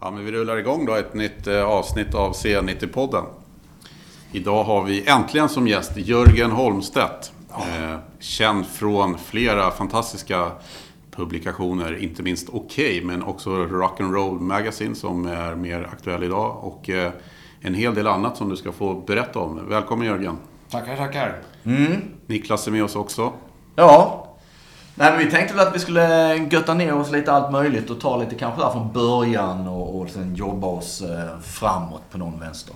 Ja, men vi rullar igång då ett nytt eh, avsnitt av C90-podden. Idag har vi äntligen som gäst Jörgen Holmstedt. Eh, känd från flera fantastiska publikationer, inte minst Okej, men också Rock'n'Roll Magazine som är mer aktuell idag. Och eh, en hel del annat som du ska få berätta om. Välkommen Jörgen. Tackar, tackar. Niklas är med oss också. Ja. Nej, men vi tänkte väl att vi skulle götta ner oss lite allt möjligt och ta lite kanske där från början och, och sen jobba oss eh, framåt på någon vänster.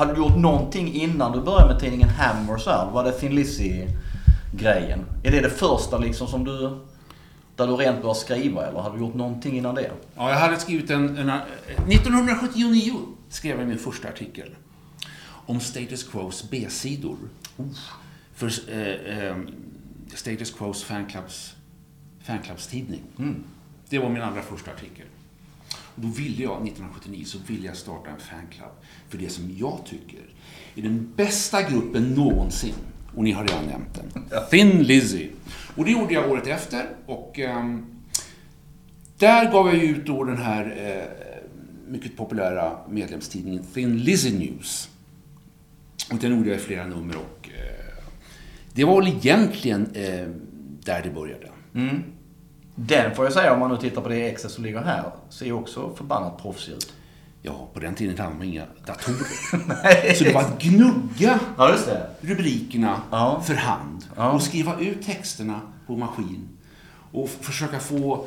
Hade du gjort någonting innan du började med tidningen Hammer så här? Var det Thin Lizzy-grejen? Är det det första liksom som du... Där du rent började skriva eller hade du gjort någonting innan det? Ja, jag hade skrivit en, en... 1979 skrev jag min första artikel. Om Status Quos B-sidor. För eh, eh, Status Quos fanclubs, fanclubstidning. Det var min allra första artikel. Då ville jag, 1979, så ville jag starta en fanclub för det som jag tycker är den bästa gruppen någonsin. Och ni har redan nämnt den. Thin Lizzy. Och det gjorde jag året efter. Och ehm, där gav jag ut då den här eh, mycket populära medlemstidningen Thin Lizzy News. Och den gjorde jag i flera nummer och eh, det var väl egentligen eh, där det började. Den får jag säga, om man nu tittar på det exet som ligger här, ser också förbannat proffsig ut. Ja, på den tiden hade man inga datorer. Så det var att gnugga Ja, rubrikerna Ja. för hand Ja. och skriva ut texterna på maskin och försöka få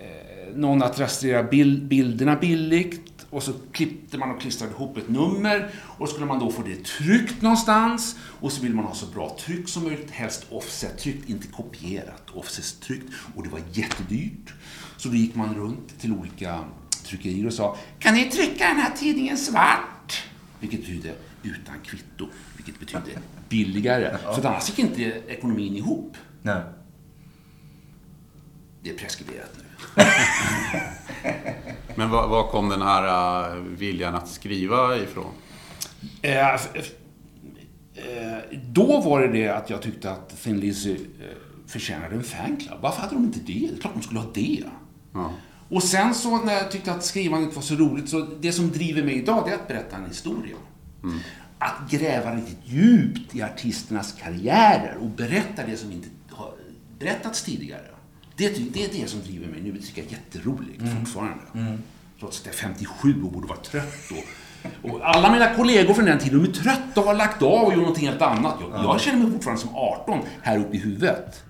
eh, någon att restaurera bil- bilderna billigt och så klippte man och klistrade ihop ett nummer och skulle man då få det tryckt någonstans och så vill man ha så bra tryck som möjligt, helst offset-tryckt, inte kopierat, offset-tryckt och det var jättedyrt. Så då gick man runt till olika tryckerier och sa Kan ni trycka den här tidningen svart? Vilket betyder utan kvitto, vilket betyder billigare. För annars gick inte ekonomin ihop. Nej. Det är preskriberat nu. Men var, var kom den här eh, viljan att skriva ifrån? Eh, eh, då var det det att jag tyckte att Thin Lizzy eh, förtjänade en fanclub. Varför hade de inte det? Det är klart de skulle ha det. Ja. Och sen så när jag tyckte att skrivandet var så roligt, så det som driver mig idag det är att berätta en historia. Att gräva riktigt djupt i artisternas karriärer och berätta det som inte har berättats tidigare. Det, det är det som driver mig nu. Det tycker jag är jätteroligt fortfarande. Trots att jag är 57 och borde vara trött. Och, och alla mina kollegor från den tiden, de är trötta och har lagt av och gör någonting helt annat. Jag, jag känner mig fortfarande som 18 här uppe i huvudet.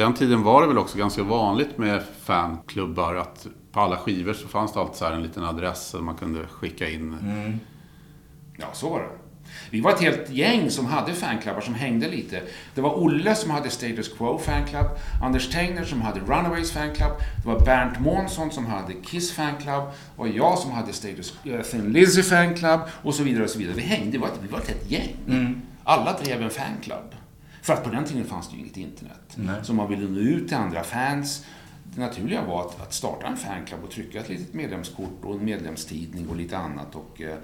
Den tiden var det väl också ganska vanligt med fanklubbar. Att på alla skivor så fanns det alltid så här en liten adress som man kunde skicka in. Ja, så var det. Vi var ett helt gäng som hade fanklubbar som hängde lite. Det var Olle som hade Status Quo fanclub, Anders Tegner som hade Runaways fanclub, det var Bernt Månsson som hade Kiss fanclub, och jag som hade Status äh, Thin Lizzy fanclub och så vidare och så vidare. Vi hängde, vi var ett, vi var ett helt gäng. Alla drev en fanclub. För att på den tiden fanns det ju inget internet. Så man ville nå ut till andra fans. Det naturliga var att, att starta en fanclub och trycka ett litet medlemskort och en medlemstidning och lite annat. Och, eh,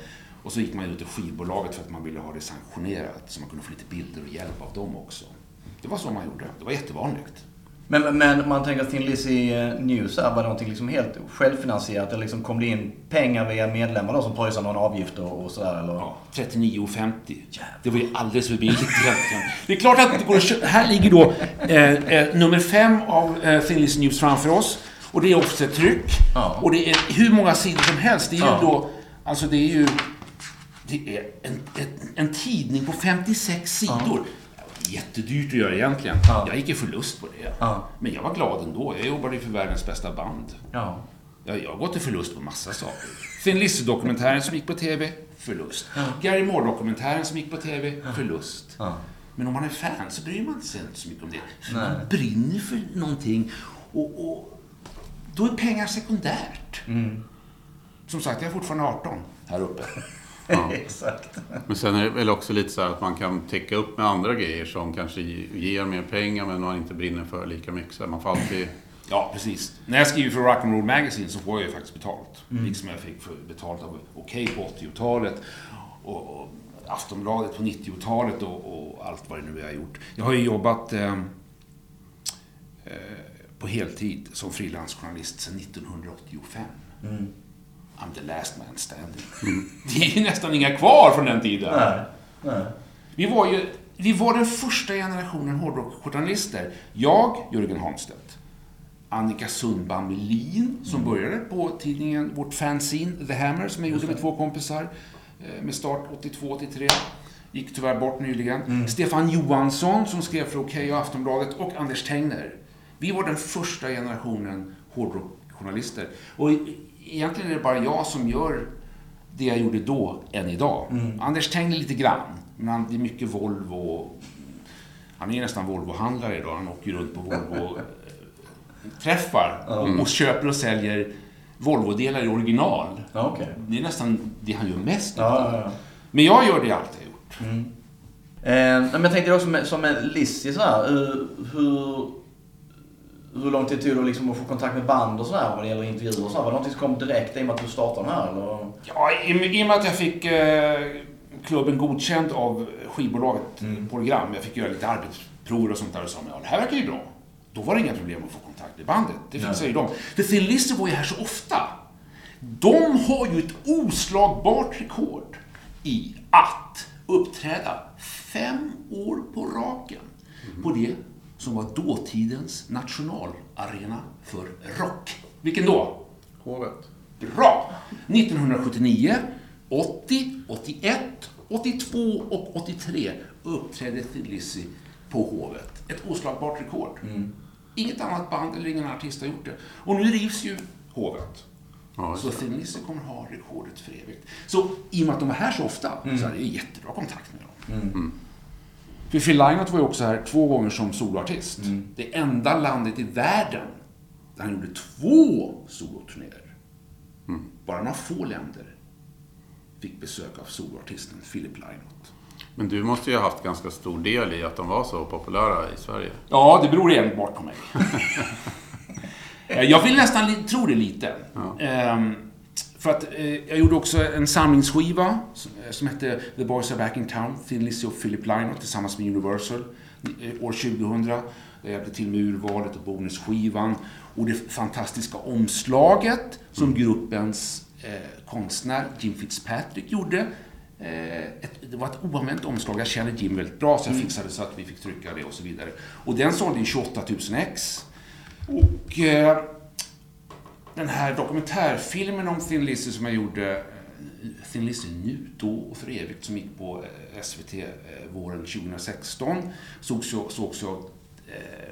och så gick man ut till skivbolaget för att man ville ha det sanktionerat så man kunde få lite bilder och hjälp av dem också. Det var så man gjorde. Det var jättevanligt. Men, men man tänker att Thin Lizzy eh, News här var någonting liksom helt självfinansierat? Eller liksom kom det in pengar via medlemmar då som pröjsade någon avgift och, och sådär? Eller? Ja, 39,50. Det var ju alldeles för billigt egentligen. Det är klart att det går att kö- Här ligger då eh, eh, nummer fem av eh, Thin Lizzy News framför oss. Och det är också ett tryck. Ja. Och det är hur många sidor som helst. Det är ju Ja. då... Alltså det är ju Det är en, en, en tidning på 56 sidor. Jättedyrt att göra egentligen. Ja. Jag gick i förlust på det. Ja. Men jag var glad ändå. Jag jobbade ju för världens bästa band. Ja. Jag, jag har gått i förlust på massa saker. Thin Lizzy-dokumentären som gick på TV, förlust. Gary Moore-dokumentären som gick på TV, förlust. Ja. Men om man är fan så bryr man sig inte så mycket om det. För Nej. man brinner för någonting. Och, och då är pengar sekundärt. Mm. Som sagt, jag är fortfarande 18 här uppe. Ja. Exakt. Men sen är det väl också lite så här att man kan täcka upp med andra grejer som kanske ger mer pengar men man inte brinner för lika mycket. Så man får alltid... Ja, precis. När jag skriver för Rock'n'Roll Magazine så får jag ju faktiskt betalt. Mm. Liksom jag fick för betalt av Okej på 80-talet och, och Aftonbladet på 90-talet och, och allt vad det nu är jag har gjort. Jag har ju jobbat eh, eh, på heltid som frilansjournalist sedan 1985. Mm. I'm the last man standing. Det är ju nästan inga kvar från den tiden. Nej. Nej. Vi var ju vi var den första generationen hårdrockjournalister. Jag, Jörgen Holmstedt. Annika Sundbaum Melin, som började på tidningen, vårt fanzine The Hammer, som jag gjorde med två kompisar. eh, Med start 82-83. Gick tyvärr bort nyligen. Stefan Johansson, som skrev för Okej och Aftonbladet. Och Anders Tengner. Vi var den första generationen hårdrockjournalister. Och e- egentligen är det bara jag som gör det jag gjorde då än idag. Anders Tengner lite grann. Men han, det är mycket Volvo. Han är nästan Volvo-handlare idag. Han åker runt på Volvo-träffar och, och köper och säljer Volvo-delar i original. Ja, okej. Det är nästan det han gör mest Ja, ja. Men jag gör det jag alltid har gjort. Eh, nej, men jag tänkte också med, som med Lizzie så här, hur, hur, lång tid tog det liksom att få kontakt med band och sådär vad det gäller intervjuer och så här? Var det någonting som kom direkt i och med att du startade den här eller? Ja, i, i och med att jag fick eh, klubben godkänd av skivbolaget Program. Jag fick göra lite arbetsprover och sånt där och sa ja, det här verkar ju bra. Då var det inga problem att få kontakt med bandet. Det fixade ju de. För Thin Lizzy var ju här så ofta. De har ju ett oslagbart rekord i att uppträda fem år på raken på det som var dåtidens nationalarena för rock. Vilken då? Hovet. Bra! 1979, 80, 81, 82 och 83 uppträdde Lizzy på Hovet. Ett oslagbart rekord. Inget annat band eller ingen artist har gjort det. Och nu rivs ju Hovet. Ja, Så Lizzy kommer ha rekordet för evigt. Så i och med att de var här så ofta så är det jättebra kontakt med dem. För Phil Lynott var ju också här två gånger som soloartist. Det enda landet i världen där han gjorde två soloturnéer. Bara några få länder fick besök av soloartisten Philip Lynott. Men du måste ju ha haft ganska stor del i att de var så populära i Sverige. Ja, det beror enbart på mig. Eh, jag vill nästan tro det lite. Ehm, för att eh, jag gjorde också en samlingsskiva som, eh, som hette The Boys Are Back in Town, Thin Lizzy och Philip Lynott tillsammans med Universal eh, år 2000. Där jag hjälpte till med urvalet och bonusskivan. Och det fantastiska omslaget som gruppens eh, konstnär Jim Fitzpatrick gjorde. Eh, ett, det var ett oanvänt omslag. Jag känner Jim väldigt bra så jag fixade så att vi fick trycka det och så vidare. Och den sålde ju 28 000 ex. Och eh, den här dokumentärfilmen om Thin Lizzy som jag gjorde, eh, Thin Lizzy nu, då och för evigt, som gick på eh, SVT eh, våren 2016, sågs ju- sågs ju av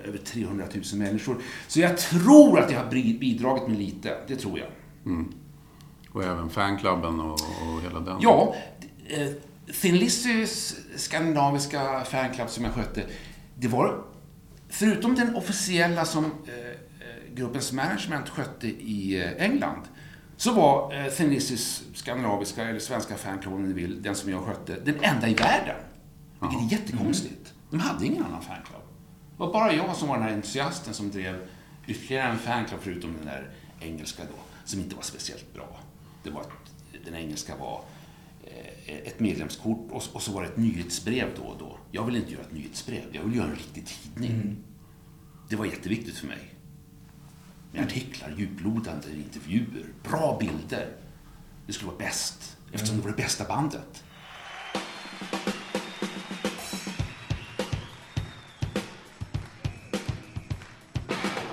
över 300 000 människor. Så jag tror att jag har bidragit med lite, det tror jag. Och även fanklubben och, och hela den. Ja, eh, Thin Lizzys skandinaviska fanclub som jag skötte, det var förutom den officiella som gruppens management skötte i eh, England, så var eh, Lizzys skandinaviska, eller svenska fanclub om ni vill, den som jag skötte, den enda i världen. Vilket är jättekonstigt. De hade ingen annan fanclub. Det var bara jag som var den här entusiasten som drev ytterligare en fanclub förutom den där engelska då, som inte var speciellt bra. Det var att den engelska var eh, ett medlemskort och, och så var det ett nyhetsbrev då och då. Jag vill inte göra ett nyhetsbrev, jag vill göra en riktig tidning. Det var jätteviktigt för mig. Med artiklar, djuplodande intervjuer, bra bilder. Det skulle vara bäst, eftersom det var det bästa bandet.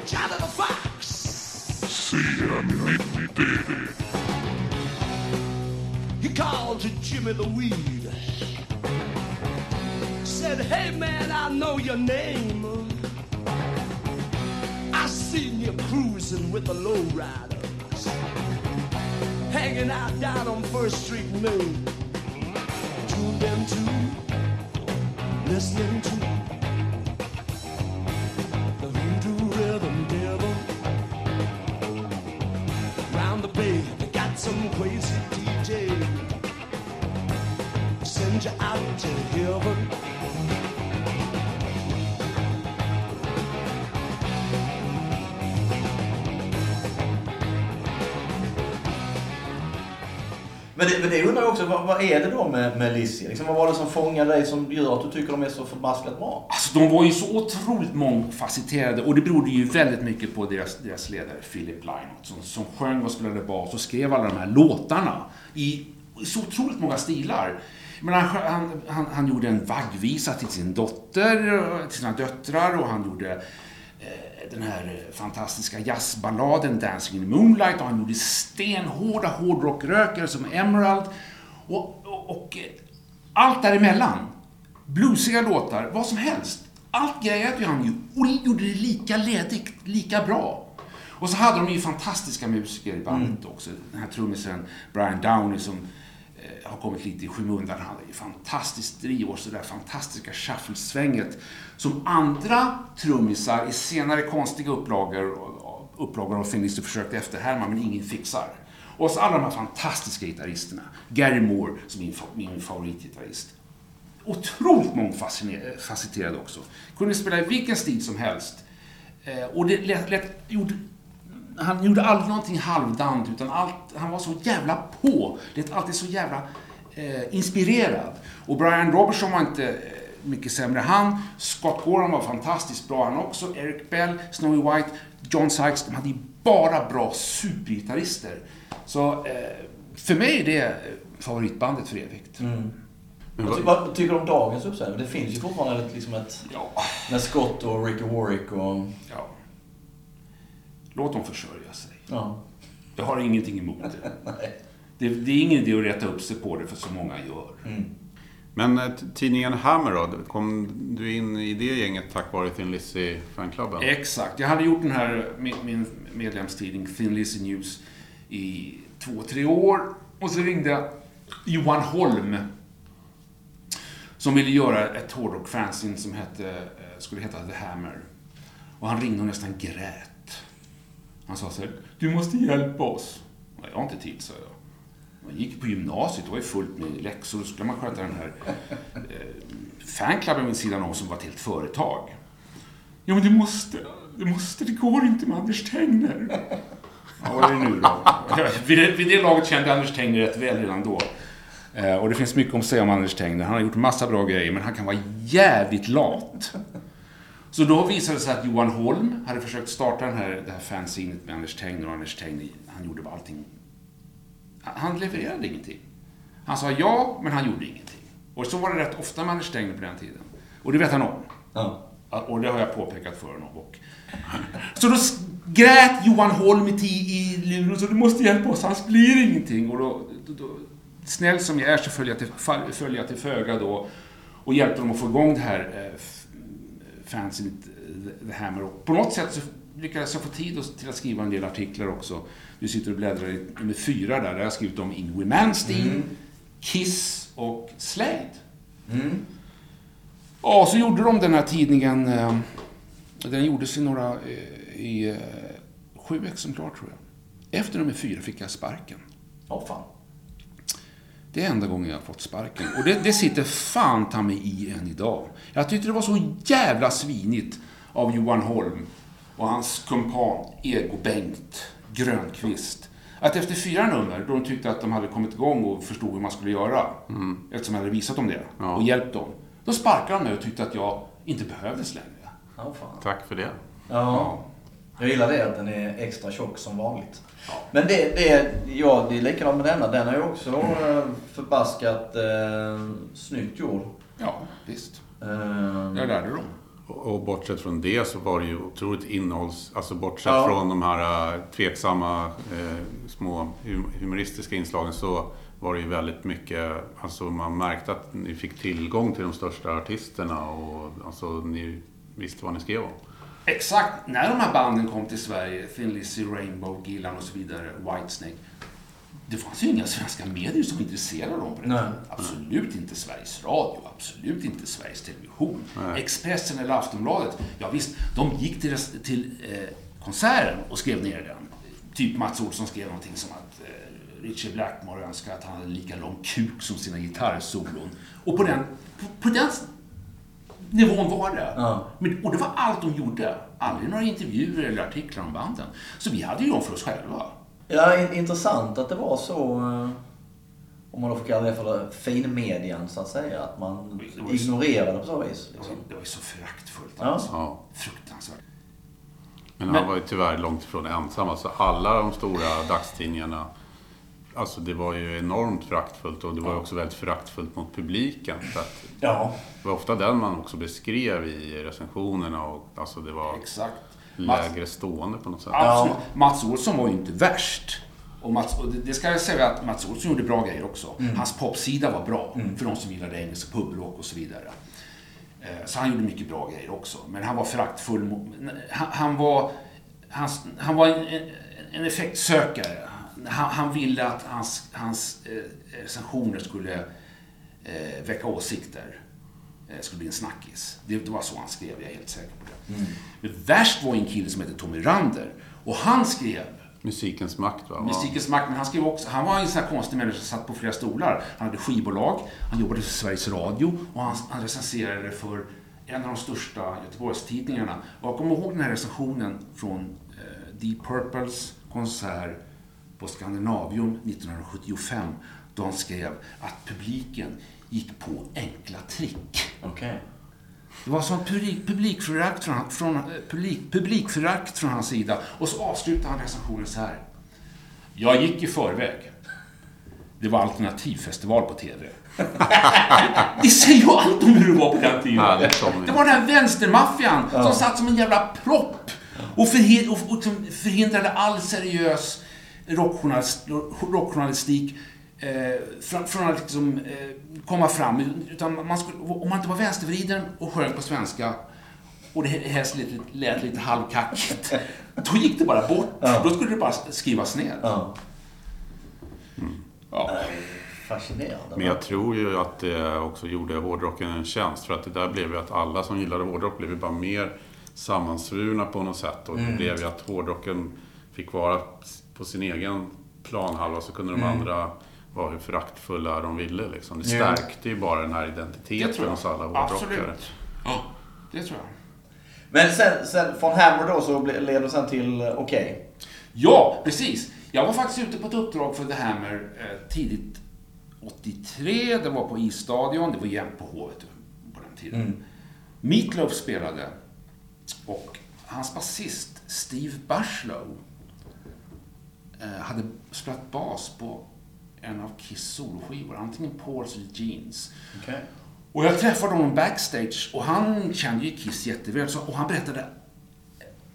Jonathan Fox. He called to Jimmy the Weed. Said, hey man, I know your name. Seen you cruising with the lowriders. Hanging out down on First Street Main. Tuned into, listening to Men det, men det undrar jag också, vad, vad är det då med, med Lizzie? Liksom, vad var det som fångade dig som gör att du tycker de är så förbaskat bra? Alltså, de var ju så otroligt mångfacetterade och det berodde ju väldigt mycket på deras, deras ledare Philip Lynott som, som sjöng och spelade bas och skrev alla de här låtarna i så otroligt många stilar. Men han, han, han, han gjorde en vaggvisa till sin dotter, till sina döttrar och han gjorde den här fantastiska jazzballaden Dancing in the Moonlight och han gjorde stenhårda hårdrockrökare som Emerald och, och, och eh, allt däremellan. Bluesiga låtar, vad som helst. Allt grejade han ju och gjorde det lika ledigt, lika bra. Och så hade de ju fantastiska musiker i bandet också. Den här trummisen Brian Downey som eh, har kommit lite i skymundan. Han hade ju fantastiskt driv och så där fantastiska shufflesvänget som andra trummisar i senare konstiga upplagor, upplagor av Thin försökte efterhärma men ingen fixar. Och så alla de här fantastiska gitarristerna. Gary Moore som är min, min favoritgitarrist. Otroligt mångfacetterad också. Kunde spela i vilken stil som helst. Eh, och det lät, lät, gjorde, han gjorde aldrig någonting halvdant, utan allt, han var så jävla på. Det är alltid så jävla eh, inspirerad. Och Brian Robertson var inte eh, mycket sämre han. Scott Gorham var fantastiskt bra han också. Eric Bell, Snowy White, John Sykes. De hade ju bara bra supergitarrister. Så eh, för mig är det eh, favoritbandet för evigt. Men Vad, ty- vad, tycker du om dagens uppsättning? Det finns ju fortfarande ett, liksom ett... Ja, Med Scott och Ricky Warwick och... ja. Låt dem försörja sig. Ja. Jag har ingenting emot det. Det, det är ingen idé att rätta upp sig på det, för så många gör. men eh, tidningen Hammer då? Kom du in i det gänget tack vare Thin Lizzy-fanklubben? Exakt. Jag hade gjort den här, min, medlemstidning Thin Lizzy News i två, tre år. Och så ringde Johan Holm som ville göra ett hårdrock-fanzine som hette, eh, skulle heta The Hammer. Och han ringde och nästan grät. Han sa så här, du måste hjälpa oss. "Ja, Jag har inte tid, sa jag. Man gick på gymnasiet, det var ju fullt med läxor. Då skulle man sköta den här eh, fanklubben vid sidan om som var ett helt företag. Ja, men du måste, du måste, det går inte med Anders Tegner. Ja, vad är det nu då? Vid det, vid det laget kände Anders Tegner rätt väl redan då. Eh, och det finns mycket att säga om Anders Tegner. Han har gjort massa bra grejer, men han kan vara jävligt lat. Så då visade det sig att Johan Holm hade försökt starta den här, det här fanzinet med Anders Tegner och Anders Tegner, han gjorde allting. Han levererade ingenting. Han sa ja, men han gjorde ingenting. Och så var det rätt ofta med Anders Tegner på den tiden. Och det vet han om. Ja. Och det har jag påpekat för honom. Och... Så då grät Johan Holm i, i luren sa du måste hjälpa oss, annars blir det ingenting. Och då, då, då, snäll som jag är så följer jag till, jag till föga då och hjälpte dem att få igång det här eh, fanzine The Hammer. Och på något sätt så lyckades jag få tid till att skriva en del artiklar också. Du sitter och bläddrar i nummer fyra där, där jag har skrivit om Ingrid Malmsteen, Kiss och Slade. Mm. Ja, så gjorde de den här tidningen. eh, Den gjordes i några, eh, i eh, sju exemplar tror jag. Efter nummer fyra fick jag sparken. Åh fan. Det är enda gången jag har fått sparken. Och det, det sitter fan ta mig i än idag. Jag tyckte det var så jävla svinigt av Johan Holm och hans kumpan Ego-Bengt Grönqvist. Att efter fyra nummer, då de tyckte att de hade kommit igång och förstod hur man skulle göra, eftersom jag hade visat dem det Ja. och hjälpt dem, då sparkade de mig och tyckte att jag inte behövdes längre. Åh fan. Tack för det. Ja. Jag gillar det att den är extra tjock som vanligt. Men det, det, ja, det är likadant med denna. Den är ju också eh, förbaskat eh, snyggt gjord. Ja, visst. Eh, Jag lärde dem. Och, bortsett från det så var det ju otroligt innehålls... Alltså bortsett Ja. från de här eh, tveksamma eh, små hum- humoristiska inslagen så var det ju väldigt mycket, alltså man märkte att ni fick tillgång till de största artisterna och alltså ni visste vad ni skrev om. Exakt. När de här banden kom till Sverige, Thin Lizzy, Rainbow, Gillan och så vidare, Whitesnake. Det fanns ju inga svenska medier som intresserade dem på den Nej. tiden. Absolut inte Sveriges Radio, absolut inte Sveriges Television. Expressen eller Aftonbladet, ja visst, de gick till, till eh, konserten och skrev ner den. Typ Mats Olsson skrev någonting som att eh, Richie Blackmore önskar att han hade lika lång kuk som sina gitarrsolon. Och på den, på, på den nivån var det. Ja. Men, och det var allt de gjorde. Aldrig några intervjuer eller artiklar om banden. Så vi hade ju dem för oss själva. Ja, in- intressant att det var så, eh, om man då får kalla det för finmedian så att säga. Att man Det så- ignorerade på så vis. Det Liksom. var, det var ju så föraktfullt. Ja. Alltså. Ja. Fruktansvärt. Men, Men- han var ju tyvärr långt ifrån ensam. Alltså alla de stora dagstidningarna, alltså det var ju enormt föraktfullt och det var ju också väldigt föraktfullt mot publiken. För att Ja. det var ofta den man också beskrev i recensionerna och alltså det var Exakt. Mats, lägre stående på något sätt. absolut. Mats Olsson var ju inte värst. Och, Mats, och det, ska jag säga att Mats Olsson gjorde bra grejer också. Hans popsida var bra för de som gillade engelsk pubrock och så vidare. Eh, Så han gjorde mycket bra grejer också. Men han var föraktfull. Han, han var, hans, han var en, en, en effektsökare. Han, han ville att hans, hans eh, recensioner skulle eh, väcka åsikter. Eh, skulle bli en snackis. Det, det var så han skrev, jag är helt säker på det. Men värst var en kille som hette Tommy Rander. Och han skrev Musikens makt va? Musikens makt, men han skrev också, han var en sån här konstig människa som satt på flera stolar. Han hade skivbolag, han jobbade för Sveriges Radio och han, han recenserade för en av de största Göteborgstidningarna. Och jag kommer ihåg den här recensionen från eh, Deep Purples konsert på Scandinavium 1975 då han skrev att publiken gick på enkla trick. Okej. Det var publik, publikförakt, från, från, publik, publikförakt från hans sida. Och så avslutade han recensionen så här. Jag gick i förväg. Det var alternativfestival på TV. det säger ju allt om hur det var på den tiden. Härligt, Tommy. det var den här vänstermaffian som satt som en jävla propp och, och, och förhindrade all seriös rockjournalist, rockjournalistik från, från att liksom, eh, komma fram. Utan man skulle, om man inte var vänstervriden och sjöng på svenska och det helst lite, lät lite halvkackigt, då gick det bara bort. Då skulle det bara skrivas ner. Ja. Ja. Fascinerande. Men jag tror ju att det också gjorde hårdrocken en tjänst. För att det där blev ju att alla som gillade hårdrock blev ju bara mer sammansvurna på något sätt. Och det blev ju att hårdrocken fick vara på sin egen planhalva så kunde de andra vara hur föraktfulla de ville. Liksom. Det stärkte ju bara den här identiteten hos alla hårdrockare. Absolut. Ja, det tror jag. Men sen, sen från Hammer då så leder sen till eh, Okej. Ja, precis. Jag var faktiskt ute på ett uppdrag för The Hammer eh, tidigt 83. Det var på isstadion. Det var jämnt på Hovet på den tiden. Mm. Meatloaf spelade och hans basist Steve Bushlow eh, hade spelat bas på en av Kiss soloskivor, antingen Pauls eller Jeans. Okej. Och jag träffade honom backstage och han kände ju Kiss jätteväl. Och han berättade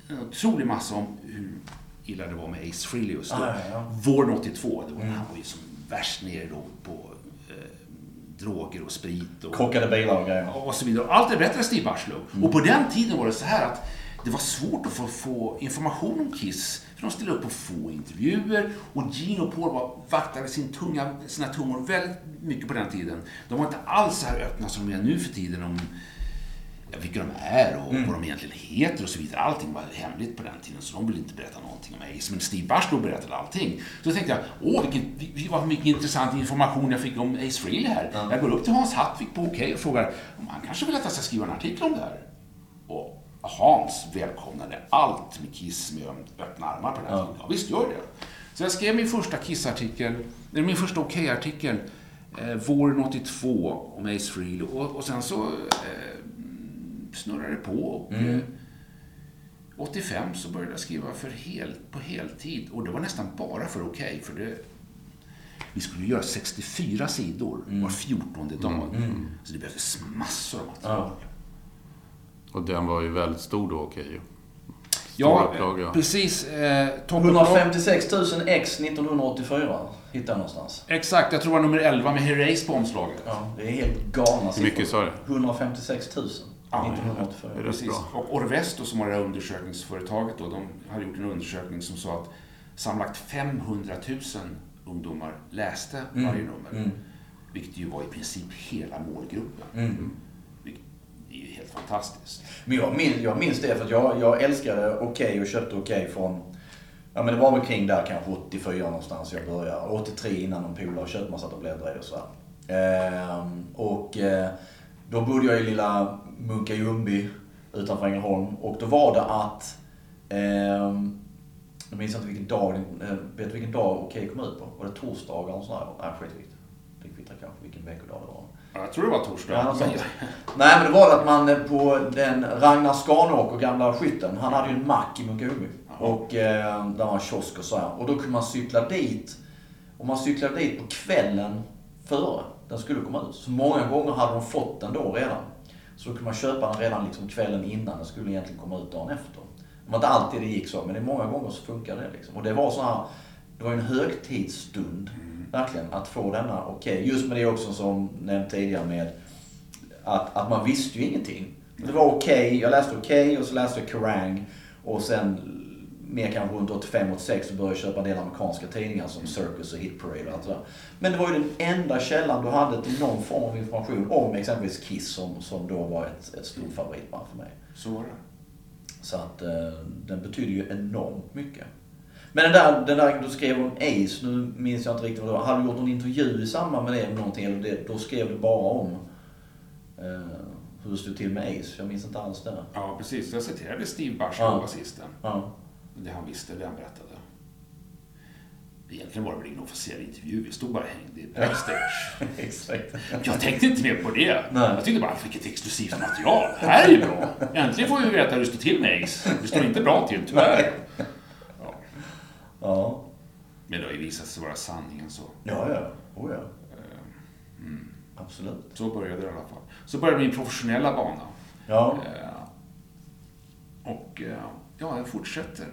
en otrolig massa om hur illa det var med Ace Frehley just då. Ah, ja, ja. Våren 82, det var, han var ju som värst nere då på eh, droger och sprit. Och, Krockade bilar och grejer. och så vidare. Allt det berättade Steve Bushlow. Och på den tiden var det så här att det var svårt att få, få information om Kiss. För de ställde upp på få intervjuer och Gene och Paul var, vaktade sin tunga, sina tungor väldigt mycket på den tiden. De var inte alls så här öppna som de är nu för tiden om ja, vilka de är och vad de egentligen heter och så vidare. Allting var hemligt på den tiden så de ville inte berätta någonting om Ace. Men Steve Bushlow berättade allting. Så då tänkte jag, åh vilken, vi- vad mycket intressant information jag fick om Ace Frehley här. Jag går upp till Hans Hattvik på OK och frågar om han kanske vill att jag ska skriva en artikel om det här. Och Hans välkomnade allt med Kiss med öppna armar på den här tiden. Ja, visst gör det. Så jag skrev min första Kiss-artikel, eller min första OK-artikel, eh, våren 82 om Ace Frehley. Och, och sen så eh, snurrade det på. Och, eh, 85 så började jag skriva för hel, på heltid. Och det var nästan bara för OK. för det, vi skulle göra 64 sidor var 14 dag. Så det behövdes massor av material. Ja. Och den var ju väldigt stor då, okej ju. Ja, upplaga. precis. Eh, toppupplaga. 156 000 x 1984 hittade jag någonstans. Exakt, jag tror det var nummer 11 med Herreys på omslaget. Ja, det är helt galna Hur mycket sa du? 156 000 Ja, 1984. det är rätt Precis. bra. Och Orvesto som var det här undersökningsföretaget då, de hade gjort en undersökning som sa att sammanlagt 500 000 ungdomar läste varje nummer. Mm. Vilket ju var i princip hela målgruppen. Mm. Vilket är ju helt fantastiskt. Men jag minns, jag minns det för att jag, jag älskade Okej och köpte Okej från Ja men det var väl kring där kanske 84 någonstans jag började. 83 innan någon polare köpte man satt och bläddrade och sådär. Ehm, och eh, då bodde jag i lilla Munka-Ljungby utanför Ängelholm. Och då var det att ehm, jag minns inte vilken dag, eh, vet du vilken dag Okej kom ut på? Var det torsdagar eller sådär? Nej, skitviktigt. Det kvittar kanske vilken veckodag det var. Ja, Jag tror det var torsdag. Ja. Nej, men det var att man eh, på den Ragnar Skanåker, gamla skytten, han hade ju en mack i Munkahuby. Och eh, där var en kiosk och så här. Och då kunde man cykla dit. Och man cyklade dit på kvällen före den skulle komma ut. Så många gånger hade de fått den då redan. Så då kunde man köpa den redan liksom kvällen innan den skulle egentligen komma ut dagen efter. Det var inte alltid det gick så, men det är många gånger så funkar det. Liksom. Och det var så här, det var en högtidsstund, verkligen, att få denna okej. Just med det också som nämnt tidigare med att, att man visste ju ingenting. Det var okej, jag läste okej och så läste jag Kerrang. Och sen mer kanske runt 85-86 så började jag köpa en del amerikanska tidningar som Circus och Hit Parade och allt det där. Men det var ju den enda källan du hade till någon form av information om exempelvis Kiss som, som då var ett, ett stort favoritband för mig. Så var det. Så att eh, den betyder ju enormt mycket. Men den där, den där du skrev om Ace, nu minns jag inte riktigt vad det var. Hade du gjort någon intervju i samband med det eller någonting? Eller det, då skrev du bara om eh, hur det stod till med Ace. Jag minns inte alls det. Ja, precis. Jag citerade Steve Bush, Ja. basisten. Ja. Det han visste, det han berättade. Egentligen var det väl ingen officiell intervju. Vi stod bara och hängde i backstage. Exakt. Jag tänkte inte mer på det. Nej. Jag tyckte bara, vilket exklusivt material. Det här är ju bra. Äntligen får vi veta hur det står till med Ace. Det står inte bra till, tyvärr. Ja. Men det har ju visat sig vara sanningen så. Ja, ja. Oh, ja. Absolut. Så började det i alla fall. Så började min professionella bana. Ja. Eh, Och eh, ja, jag fortsätter.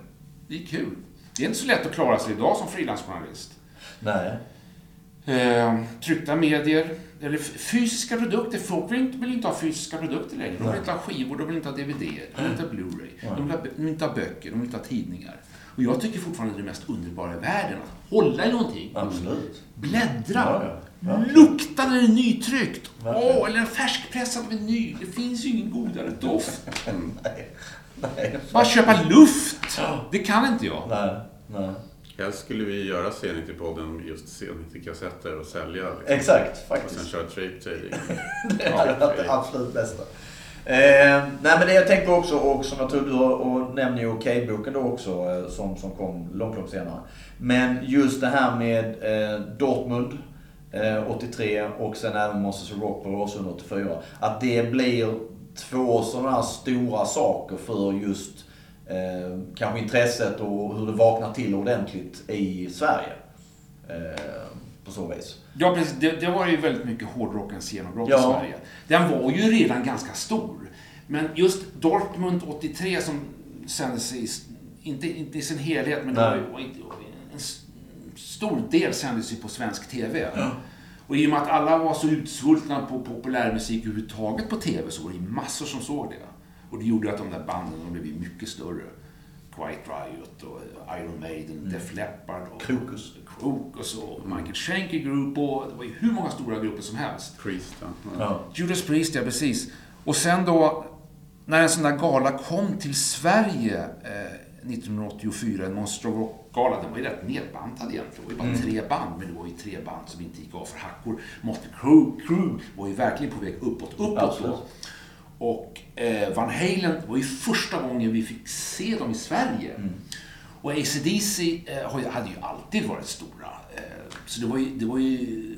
Det är kul. Det är inte så lätt att klara sig idag som frilansjournalist. Nej. Eh, tryckta medier, eller fysiska produkter. Folk vill inte, vill inte ha fysiska produkter längre. De vill inte ha skivor, de vill inte ha DVD, de vill inte ha Blu-ray, de vill inte ha böcker, de vill inte ha tidningar. Och jag tycker fortfarande det är det mest underbara i världen. Att hålla i någonting, Absolut. bläddra, Ja, ja. Lukta när det är nytryckt. Åh, eller en färskpressad med ny. Det finns ju ingen godare doft. Nej. Nej. Bara köpa luft. Det kan inte jag. Nej. Nej. Helst skulle vi göra C90-podden just C90-kassetter och sälja. Liksom. Exakt, Och faktiskt. sen köra trade trading. Det hade varit det absolut bästa. Eh, nej men det jag tänkte också, och som jag tror du och nämner i Okej-boken då också, eh, som, som kom långt, långt senare. Men just det här med eh, Dortmund eh, 83 och sen även Monsters of Rock på Råsunda 84. Att det blir två sådana här stora saker för just eh, kanske intresset och hur det vaknar till ordentligt i Sverige. Eh, så vis. Ja, precis. Det, det var ju väldigt mycket hårdrockens genombrott Ja. i Sverige. Den var ju redan ganska stor. Men just Dortmund 83 som sändes i, inte, inte i sin helhet, men det var ju, en stor del sändes ju på svensk TV. Och i och med att alla var så utsvultna på populärmusik överhuvudtaget på TV så var det ju massor som såg det. Och det gjorde att de där banden de blev mycket större. Quiet Riot och Iron Maiden, Def Leppard och Krokus. Krokus och Michael Schenker Group och det var ju hur många stora grupper som helst. Priest, ja. Ja. Judas Priest, ja precis. Och sen då, när en sån där gala kom till Sverige eh, 1984, en Monster of Rock-gala, den var ju rätt nedbantad egentligen. Det var ju bara tre band, men det var ju tre band som inte gick av för hackor. Motley Crue, Crue var ju verkligen på väg uppåt, uppåt Absolut. då. Och eh, Van Halen var ju första gången vi fick se dem i Sverige. Och AC/DC eh, hade ju alltid varit stora. Eh, så det var ju, det var ju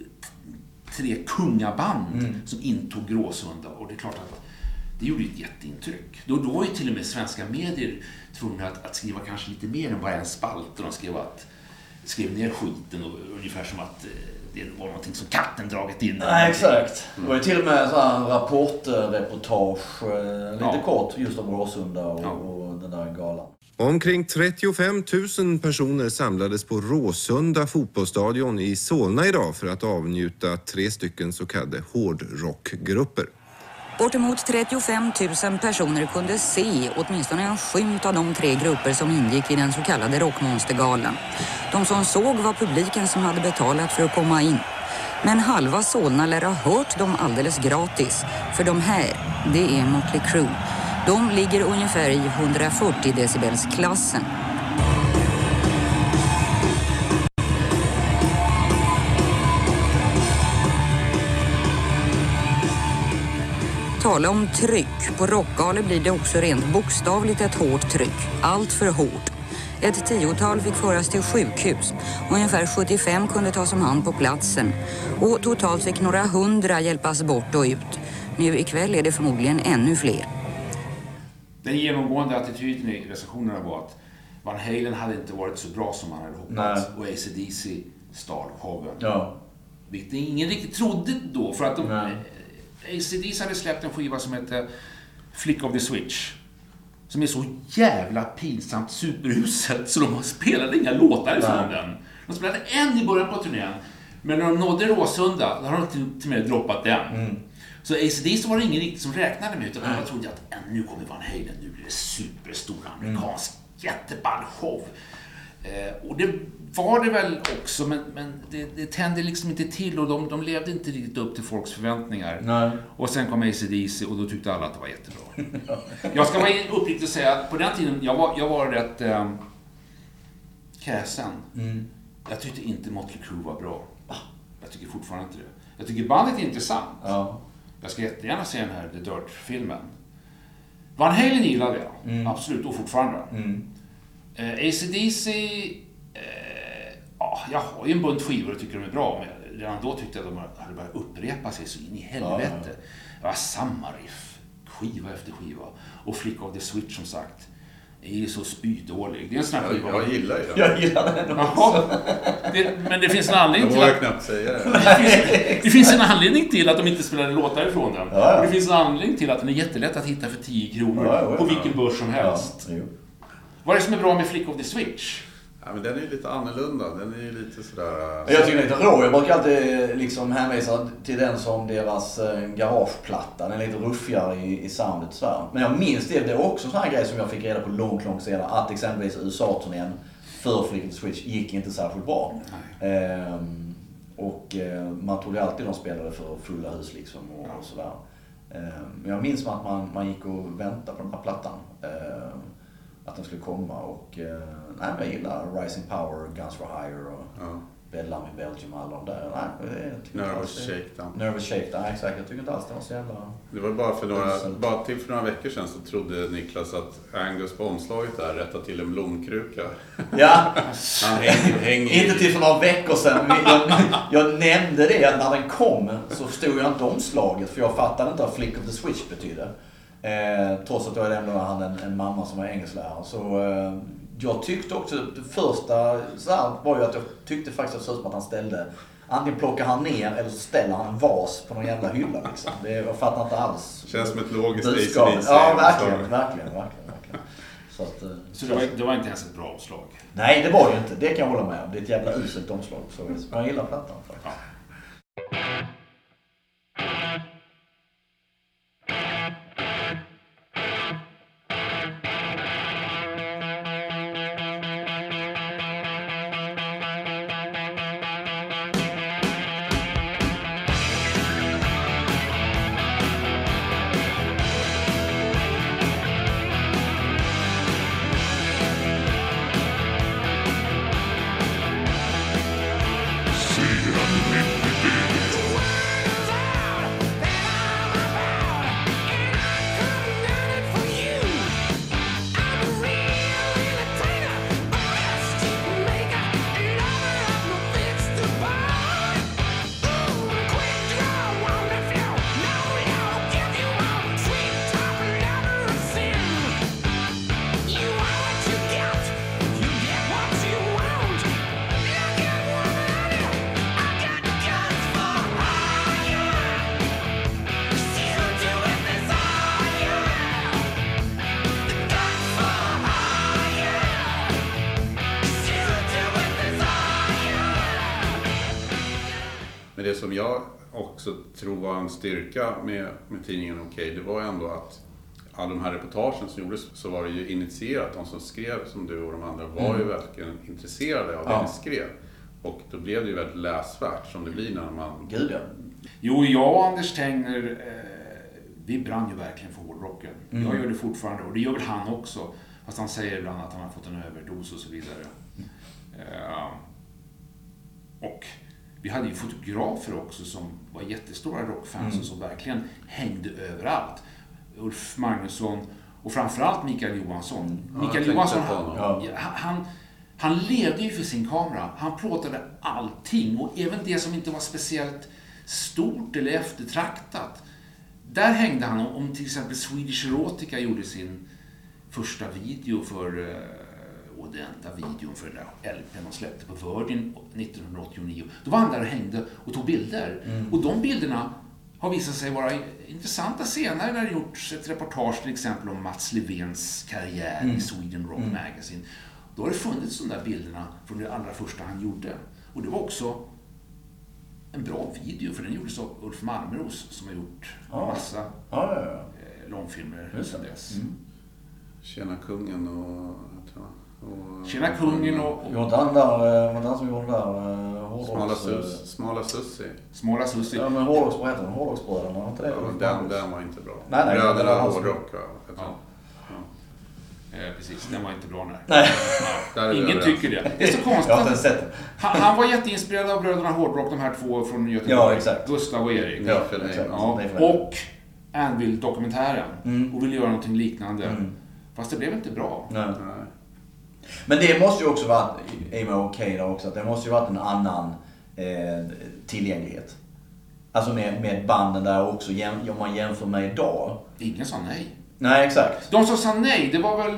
tre kungaband som intog Gråsunda. Och det är klart att det gjorde ett jätteintryck. Då, då var ju till och med svenska medier tvungna att, att skriva kanske lite mer än bara en spalt. Och de skrev, att, skrev ner skiten och, ungefär som att eh, det var någonting som katten dragit in. Nej, exakt. Det var ju till och med så här rapportreportage, eh, lite Ja. kort, just om Råsunda och, Ja. och den där galan. Omkring 35 000 personer samlades på Råsunda fotbollsstadion i Solna idag för att avnjuta tre stycken så kallade hårdrockgrupper. Bortemot 35 000 personer kunde se åtminstone en skymt av de tre grupper som ingick i den så kallade Rockmonstergalan. De som såg var publiken som hade betalat för att komma in. Men halva Solna lär ha hört dem alldeles gratis. För de här, det är Motley Crue. De ligger ungefär i 140 decibelsklassen. Tala om tryck. På rockgalor blir det också rent bokstavligt ett hårt tryck. Allt för hårt. Ett tiotal fick föras till sjukhus. Ungefär 75 kunde tas om hand på platsen. Och totalt fick några hundra hjälpas bort och ut. Nu ikväll är det förmodligen ännu fler. Den genomgående attityden i recensionerna var att Van Halen hade inte varit så bra som man hade hoppats. Och AC/DC stal showen. Ja. Vilket ingen riktigt trodde då. För att de, Nej. AC/DC hade släppt en skiva som hette Flick of the Switch. Som är så jävla pinsamt superhuset så de spelade inga låtar ifrån Nej. den. De spelade en i början på turnén. Men när de nådde Råsunda, då har de till, till och med droppat den. Mm. Så AC/DC var det ingen riktigt som räknade med, utan alla trodde att "Äh, nu kommer Van Halen, nu blir det superstor amerikansk jätteball show. Eh, och det var det väl också, men, men det, det tände liksom inte till och de, de levde inte riktigt upp till folks förväntningar. Nej. Och sen kom AC/DC och då tyckte alla att det var jättebra. jag ska vara uppriktig och säga att på den tiden, jag var, jag var rätt eh, kräsen. Mm. Jag tyckte inte Motley Crue var bra. Jag tycker fortfarande inte det. Jag tycker bandet är intressant. Ja. Jag ska jättegärna se den här The Dirt-filmen. Van Halen gillade jag, absolut, och fortfarande. Mm. Eh, AC/DC, eh, ja, jag har ju en bunt skivor och tycker de är bra, men redan då tyckte jag att de hade börjat upprepa sig så in i helvete. Det var samma riff, skiva efter skiva. Och Flick of the Switch som sagt, är ju så spydålig. Det är en sån här Jag, skiva. jag gillar ju den. Jag gillar den också. Det, men det finns en anledning Jag till att... knappt säga det. Det finns, det finns en anledning till att de inte spelade låtar ifrån den. Ja, ja. Och det finns en anledning till att den är jättelätt att hitta för 10 kronor Ja, ja, på vilken börs som Ja, helst. Vad är det som är bra med Flick of the Switch? Ja, men den är ju lite annorlunda. Den är ju lite sådär... Jag tycker den är lite rå. Jag brukar alltid liksom hänvisa till den som deras eh, garageplatta. Den är lite ruffigare i, i soundet sådär. Men jag minns det. Det är också en sån här grej som jag fick reda på långt, långt senare. Att exempelvis USA-turnén för the Switch gick inte särskilt bra. Ehm, och eh, man trodde alltid de spelade för fulla hus liksom och, och sådär. Ehm, men jag minns att man, man gick och väntade på den här plattan. Ehm, att den skulle komma och eh, nej, jag gillar Rising Power, Guns for Hire och Ja. Bedlam i Belgium och alla de där. Nej, jag Nervous shakedown. Nervous Shakedown, nej, exakt. Jag tycker inte alls det var så jävla... Det var bara för några, Uselt. bara till för några veckor sedan så trodde Niklas att Angus på omslaget där rättade till en blomkruka. Ja, Han hänger, hänger inte till för några veckor sedan. Jag, jag nämnde det att när den kom så stod jag inte omslaget för jag fattade inte vad Flick of the Switch betydde. Eh, trots att jag ändå hade en, en mamma som var engelsklärare. Så eh, jag tyckte också, det första så här, var ju att jag tyckte faktiskt att det såg ut som att han ställde Antingen plockar han ner eller så ställer han en vas på någon jävla hylla liksom. Det, jag fattar inte alls. Känns som ett logiskt. AC/DC. Ja, verkligen, verkligen, verkligen, verkligen. Så att, eh, Så det var, det var inte ens ett bra omslag. Nej, det var det ju inte. Det kan jag hålla med om. Det är ett jävla uselt omslag. Så jag gillar plattan faktiskt. Sedan jag också tror var en styrka med, med tidningen Okej, det var ändå att alla de här reportagen som gjordes så var det ju initierat. De som skrev, som du och de andra, var ju verkligen intresserade av det Ja. ni skrev. Och då blev det ju väldigt läsvärt som det blir när man... Gud ja. Jo, jag och Anders Tegner, eh, vi brann ju verkligen för hårdrocken. Jag gör det fortfarande och det gör väl han också. Fast han säger ibland att han har fått en överdos och så vidare. Eh, och vi hade ju fotografer också som var jättestora rockfans och som verkligen hängde överallt. Ulf Magnusson och framförallt Mikael Johansson. jag Mikael tänkte Johansson, han. Ja. han, han levde ju för sin kamera. Han plåtade allting och även det som inte var speciellt stort eller eftertraktat. Där hängde han, om till exempel Swedish Erotica gjorde sin första video för, och den enda videon för den där LPn de släppte på Virgin 1989. Då var han där och hängde och tog bilder. Och de bilderna har visat sig vara intressanta senare när det gjorts ett reportage till exempel om Mats Levens karriär i Sweden Rock Magazine. Då har det funnits de där bilderna från det allra första han gjorde. Och det var också en bra video, för den gjordes av Ulf Malmros som har gjort en Ja. massa Ja, ja, ja. eh, långfilmer sedan dess. Tjena kungen och... jag och Tjena kungen och, och Gjorde inte han där, eh, var det han som gjorde den där eh, hårdrocks... Smala, eh, sus, smala Sussi. Smala Sussi. Ja men hårdrocks, vad heter den? Hårdrocksbröderna, var inte det? Ja, men den, den var inte bra. Nej, nej, det Bröderna som- Hårdrock, va? Ja. den. Eh, precis, den var inte bra nej. Nej, vi Ingen tycker det. Det är så jag konstigt har inte ens att sett den. han, han var jätteinspirerad av bröderna Hårdrock, de här två från Göteborg. Ja, exakt. Gustav och Erik. Ja, för dig. exakt. Ja, Nej, och Anvil-dokumentären. Mm. Och ville göra någonting liknande. Fast det blev inte bra. Nej. Men det måste ju också varit, i och med okej där också, att det måste ju varit en annan eh, tillgänglighet. Alltså med, med banden där också, jäm, om man jämför med idag. Ingen sa nej. Nej, exakt. De som sa nej, det var väl...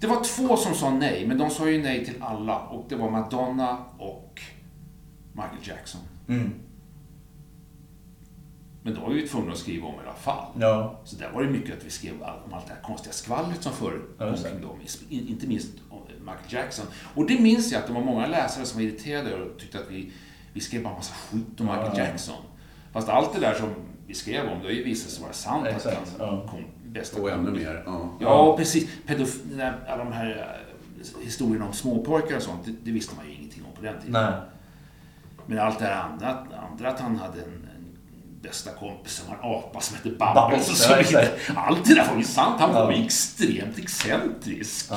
Det var två som sa nej, men de sa ju nej till alla. Och det var Madonna och Michael Jackson. Mm. Men då var vi tvungna att skriva om i alla fall. Ja. Så där var det mycket att vi skrev om allt det här konstiga skvallret som förekom kring dem. In- Inte minst Michael Jackson. Och det minns jag att det var många läsare som var irriterade och tyckte att vi, vi skrev bara massa skit om Ja, Michael ja. Jackson. Fast allt det där som vi skrev om, det har ju visat sig vara sant. Exakt, Att ja. han kom bästa Och ännu mer. Ja. Ja, precis. Pedof- nej, alla de här eh, historierna om småpojkar och sånt, det, det visste man ju ingenting om på den tiden. Nej. Men allt det här andra, andra att han hade en, en bästa kompis som var en apa som hette och så vidare. exakt. Allt det där var ju sant. Han var Ja. ju extremt excentrisk.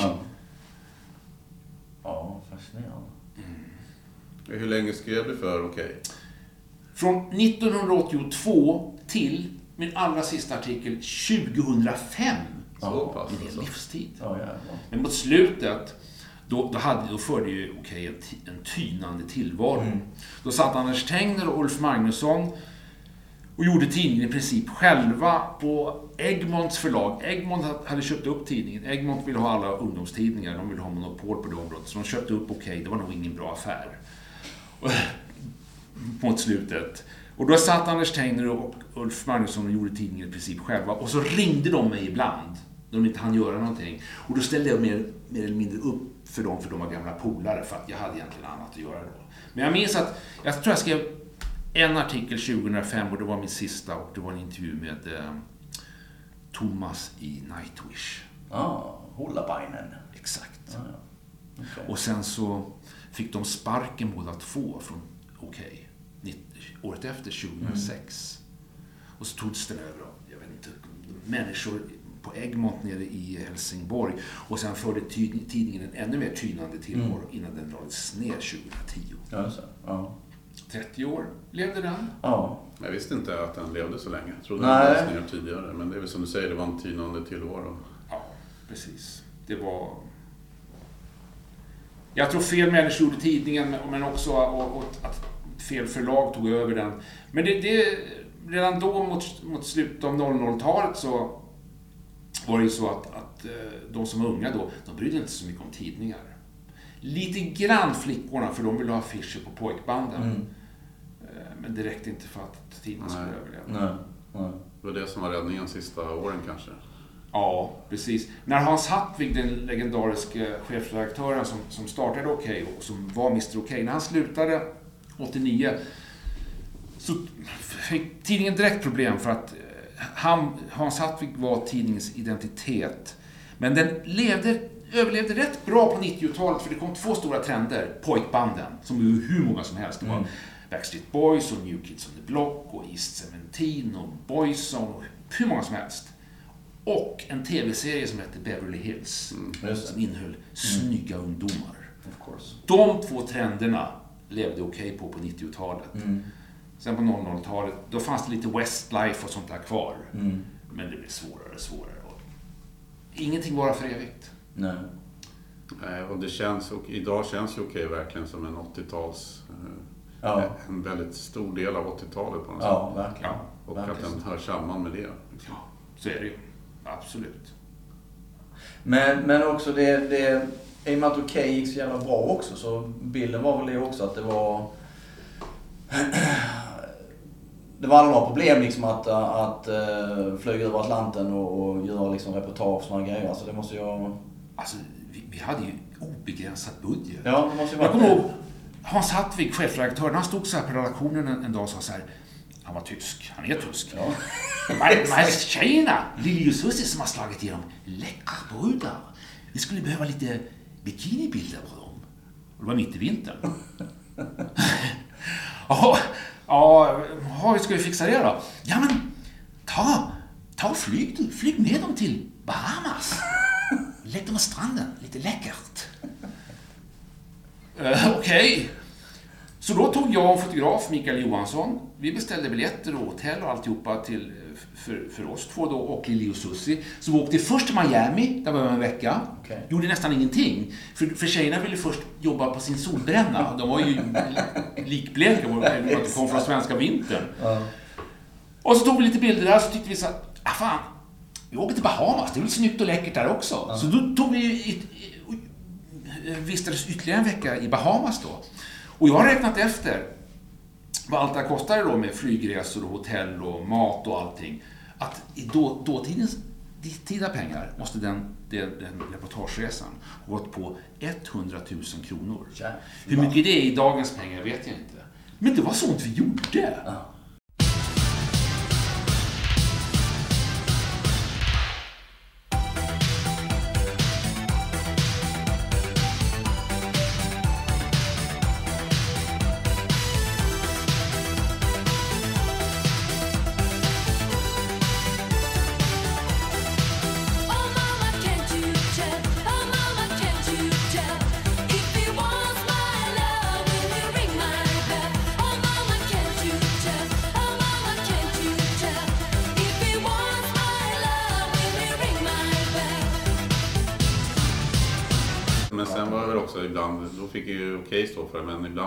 Ja, fascinerande. Hur länge skrev du för Okej? Från 1982 till min allra sista artikel 2005. Så pass Det är en alltså. livstid. Ja. Men mot slutet, då, då, hade, då förde ju okej en, en tynande tillvaro. Då satt Anders Tegner och Ulf Magnusson och gjorde tidningen i princip själva på Egmonts förlag. Egmont ha- hade köpt upp tidningen. Egmont ville ha alla ungdomstidningar. De ville ha monopol på det området. Så de köpte upp Okej. Det var nog ingen bra affär. Mot slutet. Och då satt Anders Tegner och Ulf Magnusson och gjorde tidningen i princip själva. Och så ringde de mig ibland. När de inte hann göra någonting. Och då ställde jag mer, mer eller mindre upp för dem, för de var gamla polare. För att jag hade egentligen annat att göra då. Men jag minns att, jag tror jag skrev en artikel 2005 och det var min sista och det var en intervju med eh, Thomas i Nightwish. Ja, Hullabainen. Exakt. Ja, ja. Okej. Och sen så fick de sparken båda två från Okej. nitt- Året efter, 2006. Och så togs den över av, jag vet inte, människor på Egmont nere i Helsingborg. Och sen förde tidningen en ännu mer tynande tillvaro innan den lades ner 2010. Ja, det. Ja. 30 år levde den. Ja. Jag visste inte att den levde så länge. Jag trodde Nej. den lades ner tidigare. Men det är väl som du säger, det var en tynande tillvaro. Ja, precis. Det var... Jag tror fel människor gjorde tidningen, men- också och, och att fel förlag tog över den. Men det, det, redan då, mot, mot slutet av 00-talet, så var det ju så att, att eh, de som var unga då, de brydde inte så mycket om tidningar. Lite grann flickorna, för de ville ha affischer på pojkbanden. Mm. Eh, Men det räckte inte för att tidningen skulle Nej. överleva. Nej. Nej. Det var det som var räddningen sista åren kanske. Ja, precis. När Hans Hartvig, den legendariska chefredaktören som, som startade Okej och som var Mr Okej, när han slutade 89 så fick tidningen direkt problem för att eh, han, Hans Hartvig var tidningens identitet. Men den levde, överlevde rätt bra på 90-talet för det kom två stora trender. Pojkbanden, som är ju hur många som helst. Det var Backstreet Boys och New Kids on the Block och East Seventeen och Boyzone och hur många som helst. Och en tv-serie som hette Beverly Hills. Det. Som innehöll snygga ungdomar. Of course. De två trenderna levde okej på på 90-talet. Mm. Sen på 00-talet, då fanns det lite Westlife och sånt där kvar. Mm. Men det blev svårare och svårare. Ingenting varar för evigt. Nej. Eh, Och det känns, och idag känns ju okej verkligen som en 80-tals... eh, Ja. En väldigt stor del av 80-talet på något Ja, sätt. verkligen. Ja, Och verkligen. att den hör samman med det. liksom. Ja, så är det ju. Absolut. Men, men också det, det, i och med att Okej gick så jävla bra också så bilden var väl det också att det var... Det var aldrig några problem liksom att, att uh, flyga över Atlanten och, och göra liksom reportage och såna grejer. Alltså det måste ju... Alltså, vi, vi hade ju obegränsad budget. Ja, det måste ju Jag vara kommer ihåg Hans Hartvig, chefredaktören, han stod så här på redaktionen en, en dag och sa så här. Han var tysk. Han är tysk. Ja. Här tjejerna, Lili och Susie som har slagit igenom, läckra brudar. Vi skulle behöva lite bikinibilder på dem. Och det var mitt i vintern. ja, ja, hur ska vi fixa det då? Ja, men ta, ta och flyg, du. flyg med dem till Bahamas. Lägg dem på stranden, lite läckert. Eh, Okej. Så då tog jag och fotograf Mikael Johansson, vi beställde biljetter och hotell och alltihopa till, för, för oss två då och Lili och Susie. Så vi åkte först till Miami, där var vi en vecka. Okej. Gjorde nästan ingenting. För, för tjejerna ville först jobba på sin solbränna. De var ju likbleka, de kom från svenska vintern. Och så tog vi lite bilder där, så tyckte vi så här, ah fan, vi åker till Bahamas, det är väl snyggt och läckert där också. Så då tog vi eh, vistades ytterligare en vecka i Bahamas då. Och jag har räknat efter vad allt det här kostade då med flygresor och hotell och mat och allting. Att i då, dåtidens tida pengar måste den, den, den reportageresan ha gått på 100 000 kronor. Jävlar. Hur mycket det är i dagens pengar vet jag inte. Men det var sånt vi gjorde. Oh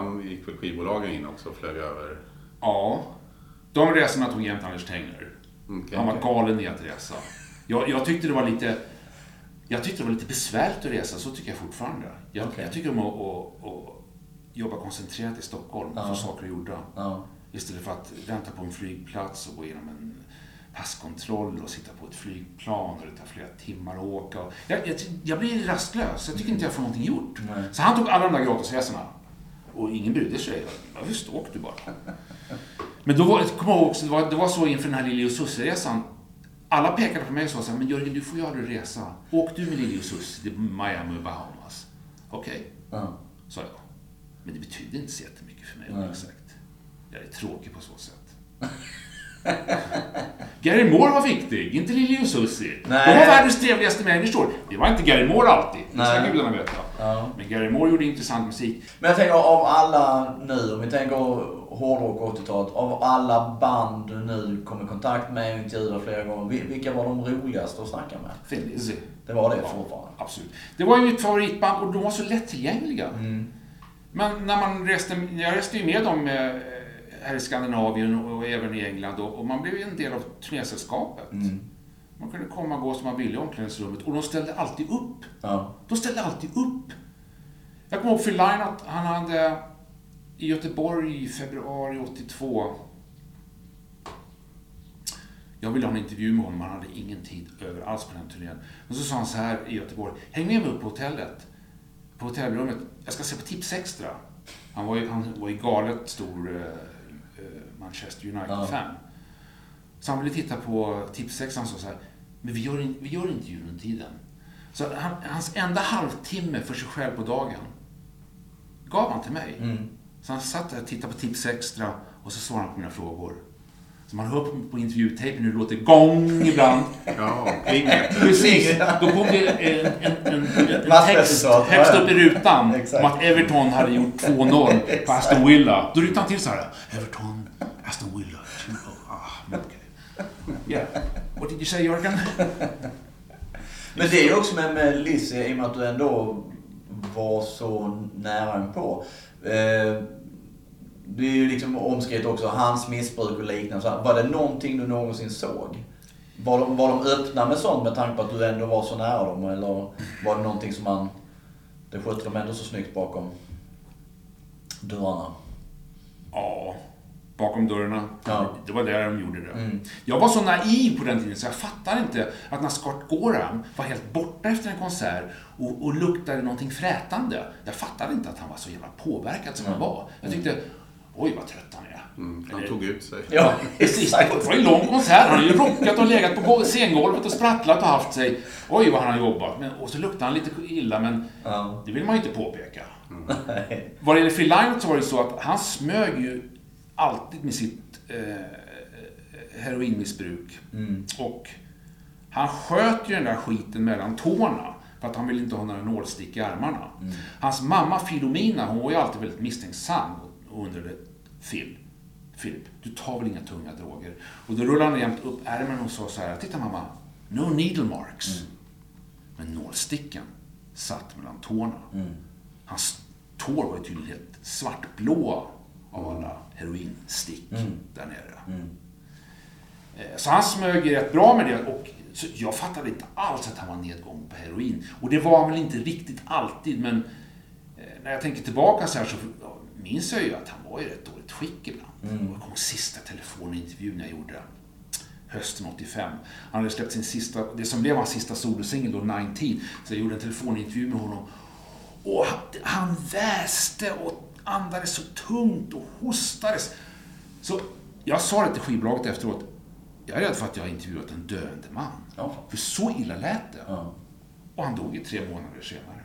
ibland gick väl skivbolagen in också och flög över. Ja. De resorna tog jämt Anders Tengner. Okej. Han var galen i att resa. Jag, jag tyckte det var lite... Jag tyckte det var lite besvärligt att resa, så tycker jag fortfarande. Jag, Okej. jag tycker om att, att, att jobba koncentrerat i Stockholm och få saker gjorda. Ja. Istället för att vänta på en flygplats och gå igenom en passkontroll och sitta på ett flygplan och det tar flera timmar att åka. Jag, jag, jag blir rastlös. Jag tycker inte jag får någonting gjort. Nej. Så han tog alla de där gratisresorna. Och ingen brydde sig. Ja, visst, åk du bara. Men då var, kom jag också, det var, det var så inför den här Lili och Susie-resan. Alla pekade på mig och sa så här, men Jörgen, du får ju aldrig resa. Åk du med Lili och Susie till Miami och Bahamas? Okej, Ja. sa jag. Men det betydde inte så jättemycket för mig, Nej. Sagt. Jag är tråkig på så sätt. Gary Moore var viktig, inte Lili och Susie. De var världens trevligaste människor. Det var inte Gary Moore alltid, det ska gudarna veta. Ja. Men Gary Moore gjorde intressant musik. Men jag tänker av alla nu, om vi tänker hårdrock 80-talet, av alla band du nu kom i kontakt med och intervjuat flera gånger, vil- vilka var de roligaste att snacka med? Lizzy. Det var det Ja, fortfarande? Absolut. Det var ju mitt favoritband och de var så lättillgängliga. Mm. Men när man reste, jag reste ju med dem eh, här i Skandinavien och, även i England och, man blev en del av turnésällskapet. Mm. Man kunde komma och gå som man ville i omklädningsrummet och de ställde alltid upp. Ja. De ställde alltid upp. Jag kommer ihåg Phil Lynott, han hade i Göteborg i februari 82 jag ville ha en intervju med honom, han hade ingen tid över alls på den turnén. Men så sa han så här i Göteborg, häng med mig upp på hotellet. På hotellrummet, jag ska se på Tips Extra. Han var ju, han var ju galet stor eh, Manchester United Ja. Så han ville titta på tipsexan och sa så här, men vi gör, in, vi gör intervjun under tiden. Så han, hans enda halvtimme för sig själv på dagen gav han till mig. Mm. Så han satt där och tittade på Tips Extra och så svarade han på mina frågor. Så man hör på, på intervjutejpen hur det låter gång ibland. Ja. Precis. Då kom det en, en, en, en text högst upp i rutan om att Everton hade gjort 2-0 på Aston Villa. Då ryckte han till så här. Everton, Aston Villa, 2-0. Ah, men okej. Yeah. What did you say, Jörgen? Men det är ju också med, med Lizzie, i och med att du ändå var så nära en på. Eh, det är ju liksom omskrivet också, hans missbruk och liknande. Så här, Var det någonting du någonsin såg? Var de, var de öppna med sånt med tanke på att du ändå var så nära dem? Eller var det någonting som man... Det skötte de ändå så snyggt bakom dörrarna? Ja, bakom dörrarna. Ja. Det var där de gjorde det. Mm. Jag var så naiv på den tiden så jag fattade inte att när Scott Gorham var helt borta efter en konsert och, och luktade någonting frätande. Jag fattade inte att han var så jävla påverkad som han var. Jag tyckte, oj vad trött han är. Mm, han tog ut sig. Ja, Precis, det var en lång konsert. Han har ju rockat och legat på gol- scengolvet och sprattlat och haft sig. Oj vad han har jobbat. Men, och så luktade han lite illa, men det vill man ju inte påpeka. Vad det gäller Phil Lynott så var det så att han smög ju alltid med sitt eh, heroinmissbruk. Och han sköt ju den där skiten mellan tårna. För att han ville inte ha några nålstick i armarna. Hans mamma Filomena, hon var ju alltid väldigt misstänksam och undrade Phil, Philip, du tar väl inga tunga droger? Och då rullade han jämt upp ärmen och sa så här, titta mamma, no needle marks. Men nålsticken satt mellan tårna. Hans tår var ju tydligen helt svartblåa av alla heroinstick där nere. Eh, Så han smög rätt bra med det och jag fattade inte alls att han var nedgången på heroin. Och det var han väl inte riktigt alltid, men eh, när jag tänker tillbaka så här så minns jag ju att han var i rätt dåligt skick ibland. Det kom sista telefonintervjun jag gjorde hösten 85. Han hade släppt sin sista, det som blev hans sista solosingel då, 19. Så jag gjorde en telefonintervju med honom. Och han, han väste och andades så tungt och hostades. Så jag sa det till skivbolaget efteråt. Jag är rädd för att jag har intervjuat en döende man. Ja. För så illa lät det. Ja. Och han dog i tre månader senare.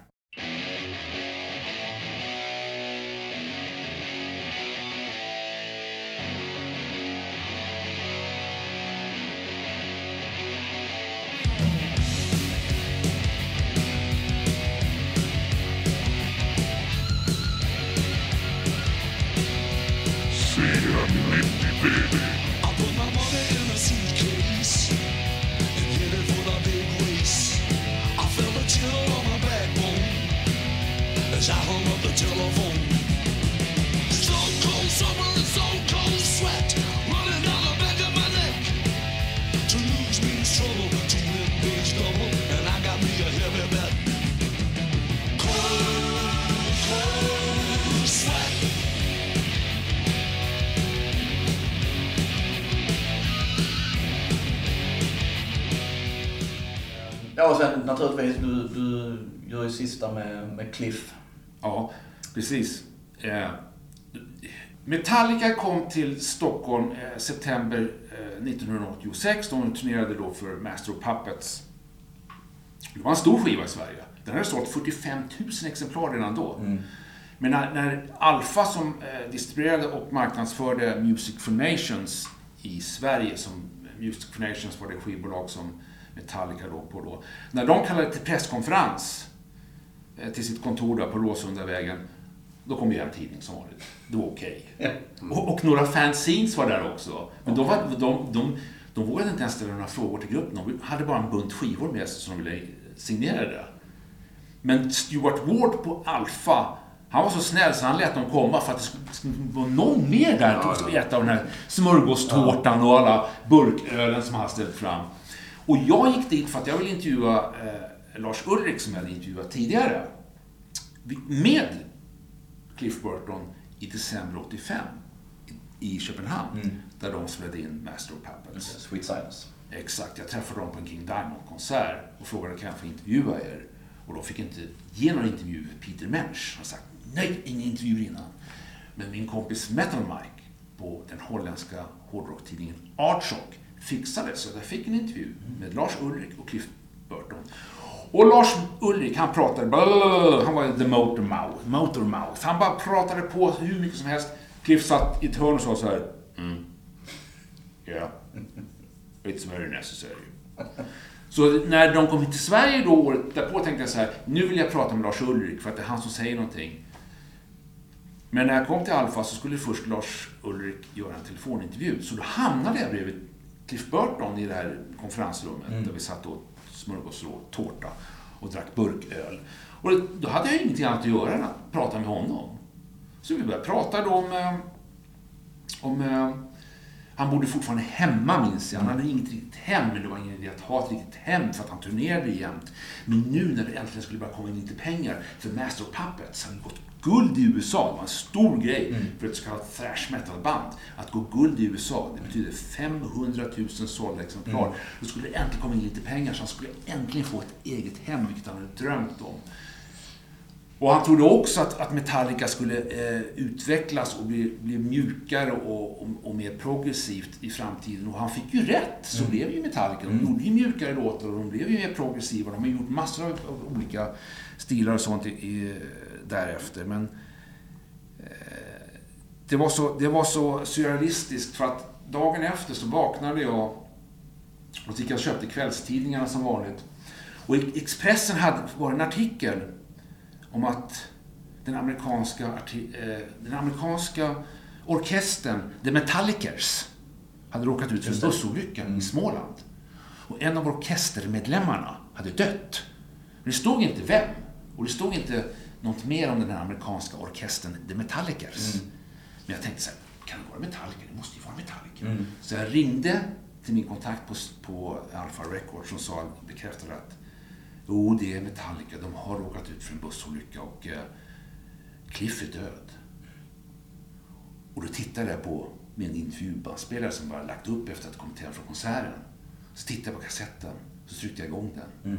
Naturligtvis, du, du gör ju sista med, med Cliff. Ja, precis. Eh, Metallica kom till Stockholm eh, september eh, 1986. De turnerade då för Master of Puppets. Det var en stor skiva i Sverige. Den hade sålt 45 000 exemplar redan då. Men när, när Alfa som eh, distribuerade och marknadsförde Music for Nations i Sverige, som Music for Nations var det skivbolag som Metallica låg på då. När de kallade till presskonferens eh, till sitt kontor där på Råsundavägen, då kom ju en tidning som vanligt. Det var okej. Och, och några fanzines var där också. Men de, var, de, de, de vågade inte ens ställa några frågor till gruppen. De hade bara en bunt skivor med sig som de ville signera det. Men Stuart Ward på Alfa, han var så snäll så han lät dem komma för att det skulle, vara någon mer där som skulle äta av den här smörgåstårtan och alla burkölen som han ställt fram. Och jag gick dit för att jag ville intervjua eh, Lars Ulrik som jag hade intervjuat tidigare. Med Cliff Burton i december 85 i, Köpenhamn. Där de spelade in Master of Puppets. Sweet Silence. Exakt, jag träffade dem på en King Diamond-konsert och frågade kan jag få intervjua er? Och de fick inte ge några intervjuer. Peter Mensch har sagt nej, inga intervjuer innan. Men min kompis Metal Mike på den holländska hårdrocktidningen Artshock fixade så jag fick en intervju med Lars Ulrik och Cliff Burton. Och Lars Ulrik, han pratade, blablabla, han var the motor mouth, motor mouth. Han bara pratade på hur mycket som helst. Cliff satt i ett hörn och sa så här. Mm. Yeah. It's very necessary. Så när de kom hit till Sverige då året därpå tänkte jag så här, nu vill jag prata med Lars Ulrik för att det är han som säger någonting. Men när jag kom till Alfa så skulle först Lars Ulrik göra en telefonintervju. Så då hamnade jag bredvid Cliff Burton i det här konferensrummet där vi satt och åt smörgåsråd, tårta och drack burköl. Och då hade jag ingenting annat att göra än att prata med honom. Så vi började prata då om, eh, om eh, han bodde fortfarande hemma minns jag. Han hade inget riktigt hem, men det var ingen idé att ha ett riktigt hem för att han turnerade jämt. Men nu när det äntligen skulle börja komma in lite pengar, för Master of Puppets hade gått guld i USA. Det var en stor grej för ett så kallat thrash metal-band. Att gå guld i USA, det betyder 500 000 sålda exemplar. Då skulle det äntligen komma in lite pengar, så han skulle äntligen få ett eget hem, vilket han hade drömt om. Och han trodde också att, att Metallica skulle eh, utvecklas och bli, bli mjukare och, och, och mer progressivt i framtiden. Och han fick ju rätt. Så blev ju Metallica. De gjorde ju mjukare låtar och de blev ju mer progressiva. De har gjort massor av, av olika stilar och sånt i, i, därefter. Men eh, det, var så, det var så surrealistiskt för att dagen efter så vaknade jag och gick jag och köpte kvällstidningarna som vanligt. Och i Expressen hade, var en artikel om att den amerikanska, eh, den amerikanska orkestern The Metallicers hade råkat ut för en bussolycka i Småland. Och en av orkestermedlemmarna hade dött. Men det stod inte vem. Och det stod inte något mer om den här amerikanska orkestern The Metallicers. Men jag tänkte så här, kan det vara Metallica? Det måste ju vara Metallica. Så jag ringde till min kontakt på, på Alpha Records som sa, bekräftade att Jo, det är Metallica. De har råkat ut för en bussolycka och eh, Cliff är död. Och då tittade jag på min intervjubandspelare som bara lagt upp efter att kommit hem från konserten. Så tittade jag på kassetten, så tryckte jag igång den.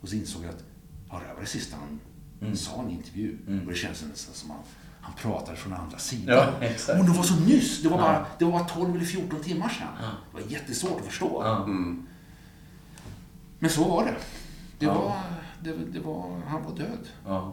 Och så insåg jag att ja, det här var det sista han sa i en intervju. Och det känns nästan som att han, han pratade från andra sidan. Ja, exakt. Och det var så nyss. Det var, bara, det var bara 12 eller 14 timmar sedan. Det var jättesvårt att förstå. Men så var det. Det var, det, det var, han var död. Ja.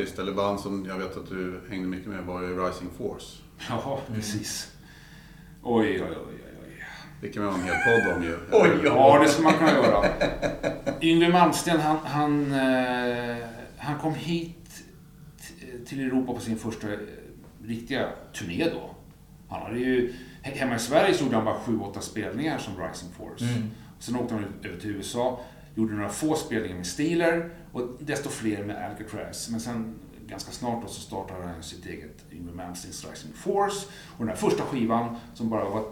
Artist eller band som jag vet att du hängde mycket med var ju Rising Force. Ja, precis. Oj, oj, oj, oj, oj. Det kan vi ha en hel podd om ju. Oj, Ja, det skulle man kunna göra. Yngwie Malmsteen, han, han, eh, han kom hit till Europa på sin första eh, riktiga turné då. Han hade ju, he- hemma i Sverige så gjorde han bara sju, åtta spelningar som Rising Force. Sen åkte han ut- över till USA, gjorde några få spelningar med Steeler och desto fler med Alcatraz. Men sen ganska snart då så startade han sitt eget Yngwie Malmsteens Rising Force. Och den här första skivan som bara var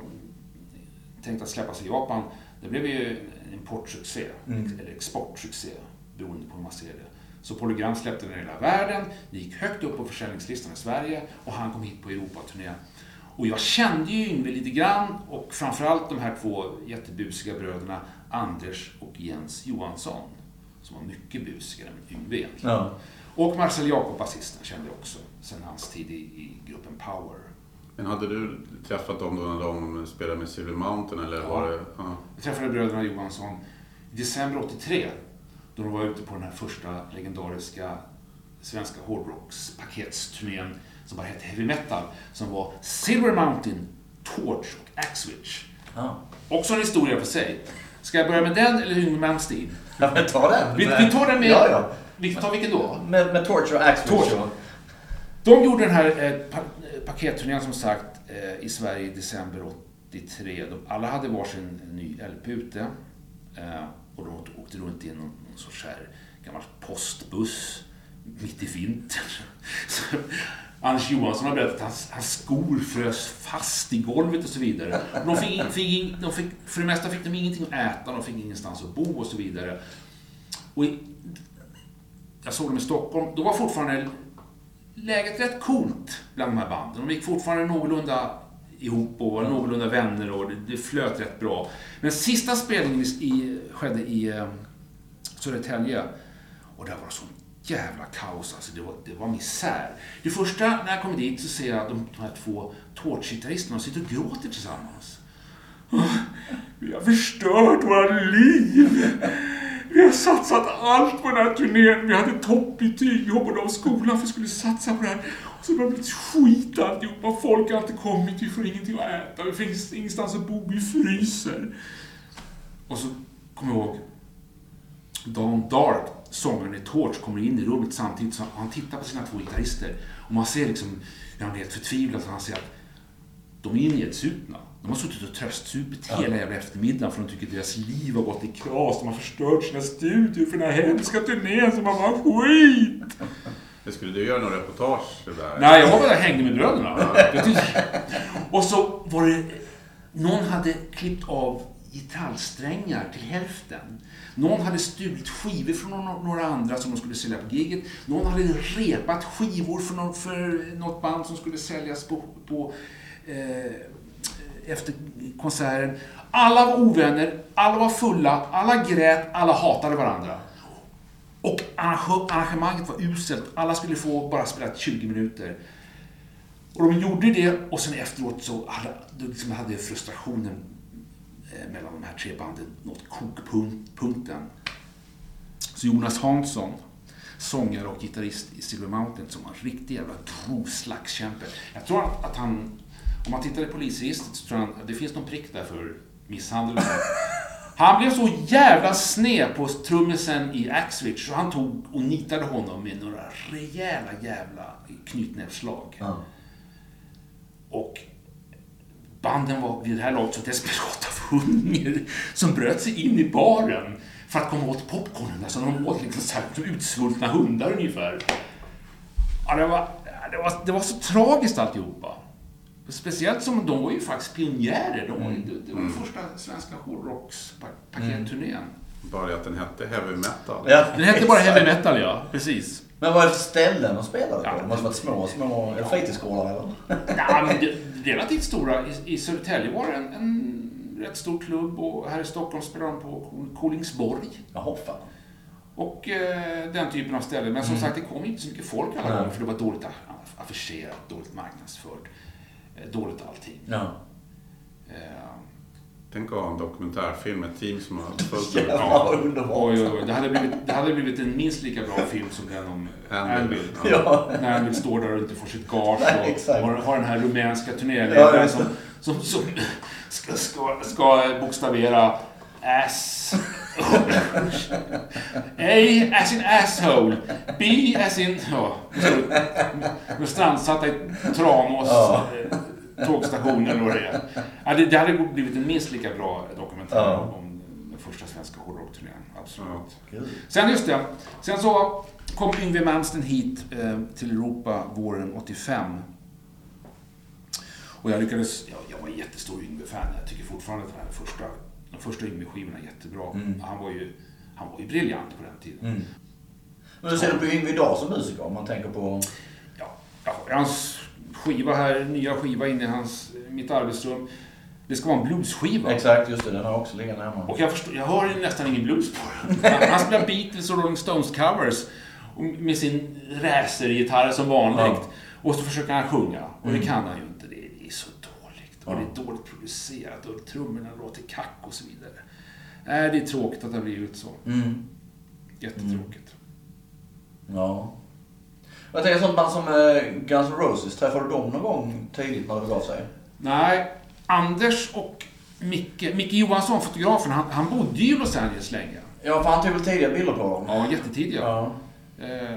tänkt att släppas i Japan, det blev ju en importsuccé, eller exportsuccé, beroende på hur man ser det. Så Polygram släppte den i hela världen, gick högt upp på försäljningslistan i Sverige och han kom hit på Europaturné. Och jag kände ju Yngwie lite grann och framförallt de här två jättebusiga bröderna Anders och Jens Johansson, som var mycket busigare än Yngwie egentligen. Ja. Och Marcel Jacob, basisten, kände jag också sen hans tid i, i gruppen Power. Men hade du träffat dem då när de spelade med Silver Mountain eller Ja. var det... Ja. Jag träffade bröderna Johansson i december 83 då de var ute på den här första legendariska svenska hårdrockspaketsturnén som bara hette Heavy Metal som var Silver Mountain, Torch och Axwitch. Ja. Också en historia för sig. Ska jag börja med den eller Yngwie Malmsteen? Ja, men ta den. Vi, vi tar den med... Ja, ja. Vi tar vilken då? Med, med Torch och Axe. Torch. De gjorde den här eh, eh, paketturnén som sagt eh, i Sverige i december 83. De, alla hade varsin ny LP ute. Eh, och de åkte runt i någon, någon sorts här gammal postbuss mitt i vintern. Anders Johansson har berättat att hans, hans skor frös fast i golvet och så vidare. De fick, fick, de fick, för det mesta fick de ingenting att äta, de fick ingenstans att bo och så vidare. Och i, jag såg dem i Stockholm, då var fortfarande läget rätt coolt bland de här banden. De gick fortfarande någorlunda ihop och var någorlunda vänner och det, det flöt rätt bra. Men sista spelningen i, skedde i eh, Södertälje och där var det sån jävla kaos alltså. Det var, det var misär. Det första, när jag kommer dit så ser jag de, de här två tårtgitarristerna, de sitter och gråter tillsammans. Vi har förstört våra liv. Vi har satsat allt på den här turnén. Vi hade toppbetyg. Vi hoppade av skolan för att vi skulle satsa på det här. Och så har det blivit skit alltihopa. Folk har inte kommit. Vi får ingenting att äta. Det finns ingenstans att bo. Vi fryser. Och så kommer jag ihåg Dan Dark, sångaren i Torch, kommer in i rummet samtidigt som han tittar på sina två gitarrister. Och man ser liksom hur han är helt förtvivlad. Och han säger att de är nedsupna. De har suttit och tröstsupit hela jävla eftermiddagen för de tycker deras liv har gått i kras. De har förstört sina studier för den här hemska turnén som har varit skit. Skulle du göra någon reportage där? Nej, jag var bara hängde med bröderna. Och så var det... Någon hade klippt av gitarrsträngar till hälften. Någon hade stulit skivor från några- andra som de skulle sälja på giget. Någon hade repat skivor för, något, för något band som skulle säljas på, på eh, efter konserten. Alla var ovänner, alla var fulla, alla grät, alla hatade varandra. Och arrangemanget var uselt. Alla skulle få bara spela 20 minuter. Och de gjorde det och sen efteråt så hade, liksom hade frustrationen mellan de här tre banden nått kokpunkten. Så Jonas Hansson, sångare och gitarrist i Silver Mountain, som var en riktig jävla grov slagskämpe. Jag tror att, han, om man tittar i polisregistret så tror jag att det finns någon prick där för misshandel. Han blev så jävla sned på trummisen i Axwitch så han tog och nitade honom med några rejäla jävla knytnävsslag. Ja. Och banden var vid det här laget så desperata av hunger som bröt sig in i baren för att komma åt popcornen. Alltså de åt liksom så här, som utsvultna hundar ungefär. Ja, det, var, det, var, det var så tragiskt alltihopa. Speciellt som de var ju faktiskt pionjärer. De var, ju- det, det var den första svenska hårdrockspaketurnén. Bara det att den hette heavy metal. Ja, Den hette bara heavy metal, ja. Precis. Men vad är det för ställen de spelade på? Ja. Det måste varit små, små fritidsgårdar eller? Ja, men det, relativt stora. I, I Södertälje var det en, en rätt stor klubb och här i Stockholm spelade de på Kolingsborg. Jaha, fan. Och eh, den typen av ställen. Men som sagt, det kom inte så mycket folk alla gånger för det var dåligt aff- affischerat, dåligt marknadsfört, eh, dåligt allting. Ja. Eh, Tänk att ha en dokumentärfilm med ett team som har följt ja. vad underbart. oj, oj, oj. Det hade, blivit, det hade blivit en minst lika bra film som den om Anvil. Ja. När Anvil står där och inte får sitt gage och har, har den här rumänska Ja, turnéledaren just som, som, som ska, ska, ska bokstavera ass. A as in asshole. B as in... Ja, med strandsatta i Tranås Ja. Tågstation eller vad det är. Ja, det, det hade blivit en minst lika bra dokumentär Ja. om den första svenska hårdrockturnén. Absolut. Gud. Sen just det, sen så kom Yngwie Malmsteen hit eh, till Europa våren 85. Och jag lyckades, jag, jag var en jättestor Yngwie-fan. Jag tycker fortfarande att den här första, de första Yngwie-skivorna är jättebra. Han, var ju, han var ju briljant på den tiden. Mm. Men hur ser du på Yngwie idag som musiker? Om man tänker på... Ja, jag har hans skiva här, nya skiva inne i hans, mitt arbetsrum. Det ska vara en bluesskiva. Exakt, just det. Den har också liggande hemma. Och jag, förstår, jag hör nästan ingen blues på den. Han, spelar Beatles och Rolling Stones covers med sin racergitarr som vanligt. Ja. Och så försöker han sjunga. Och Mm. det kan han ju inte. Det är, så dåligt. Och det är dåligt producerat och trummorna låter kack och så vidare. Nej, det är tråkigt att det har blivit så. Mm. Jättetråkigt. Ja. Jag tänker sånt band som eh, Guns N' Roses. Träffade du dem någon gång tidigt när det begav sig? Nej, Anders och Micke, Micke Johansson, fotografen, han, han bodde ju i Los Angeles länge. Ja, för han tog väl tidiga bilder på dem? Ja, jättetidiga. Ja. Eh,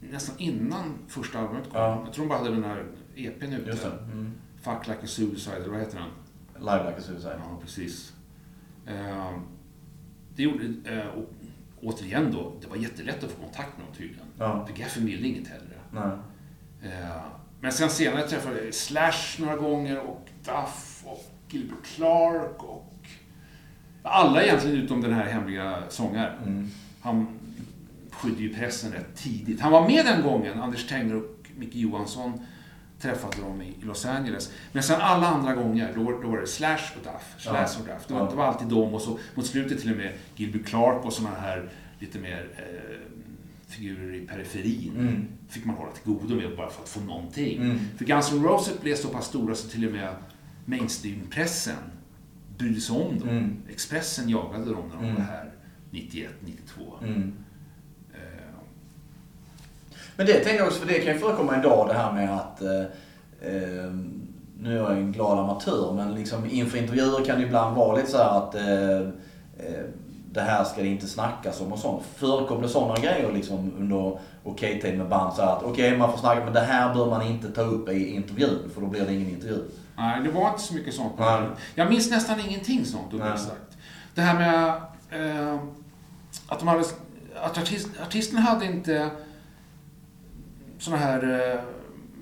nästan innan första albumet kom. Ja. Jag tror de bara hade den här EPn ute. Just det. Mm. Fuck Like a Suicide, eller vad heter den? Live Like a Suicide. Ja, precis. Eh, det gjorde, eh, och, återigen då, det var jättelätt att få kontakt med dem tydligen. Ja. För Geffen ville inget hellre. Nej. Eh, men sen senare träffade jag Slash några gånger och Duff och Gilbert Clark och alla egentligen utom den här hemliga sångaren. Mm. Han skydde ju pressen rätt tidigt. Han var med den gången, Anders Tenger och Micke Johansson träffade dem i Los Angeles. Men sen alla andra gånger, då, då var det Slash och Duff, Slash Ja. och Duff. Det var, Ja. det var alltid dem och så mot slutet till och med Gilbert Clark och såna här lite mer eh, figurer i periferin. Mm. Fick man hålla till godo med bara för att få någonting. Mm. För Guns N' Roses blev så pass stora så till och med mainstream-pressen brydde sig om dem. Mm. Expressen jagade dem när de Mm. var här 91, 92. Mm. Eh, Men det tänker jag också, för det kan ju förekomma idag det här med att eh, eh, nu är jag en glad amatör, men liksom inför intervjuer kan det ibland vara lite så här att eh, eh, det här ska det inte snackas om och sånt. Förekom det sådana grejer liksom under okej-tid med band så att okej man får snacka men det här bör man inte ta upp i intervjun för då blir det ingen intervju. Nej, det var inte så mycket sånt. Nej. Jag minns nästan ingenting sånt, uppriktigt sagt. Det här med eh, att de hade... Att artist, artisterna hade inte såna här eh,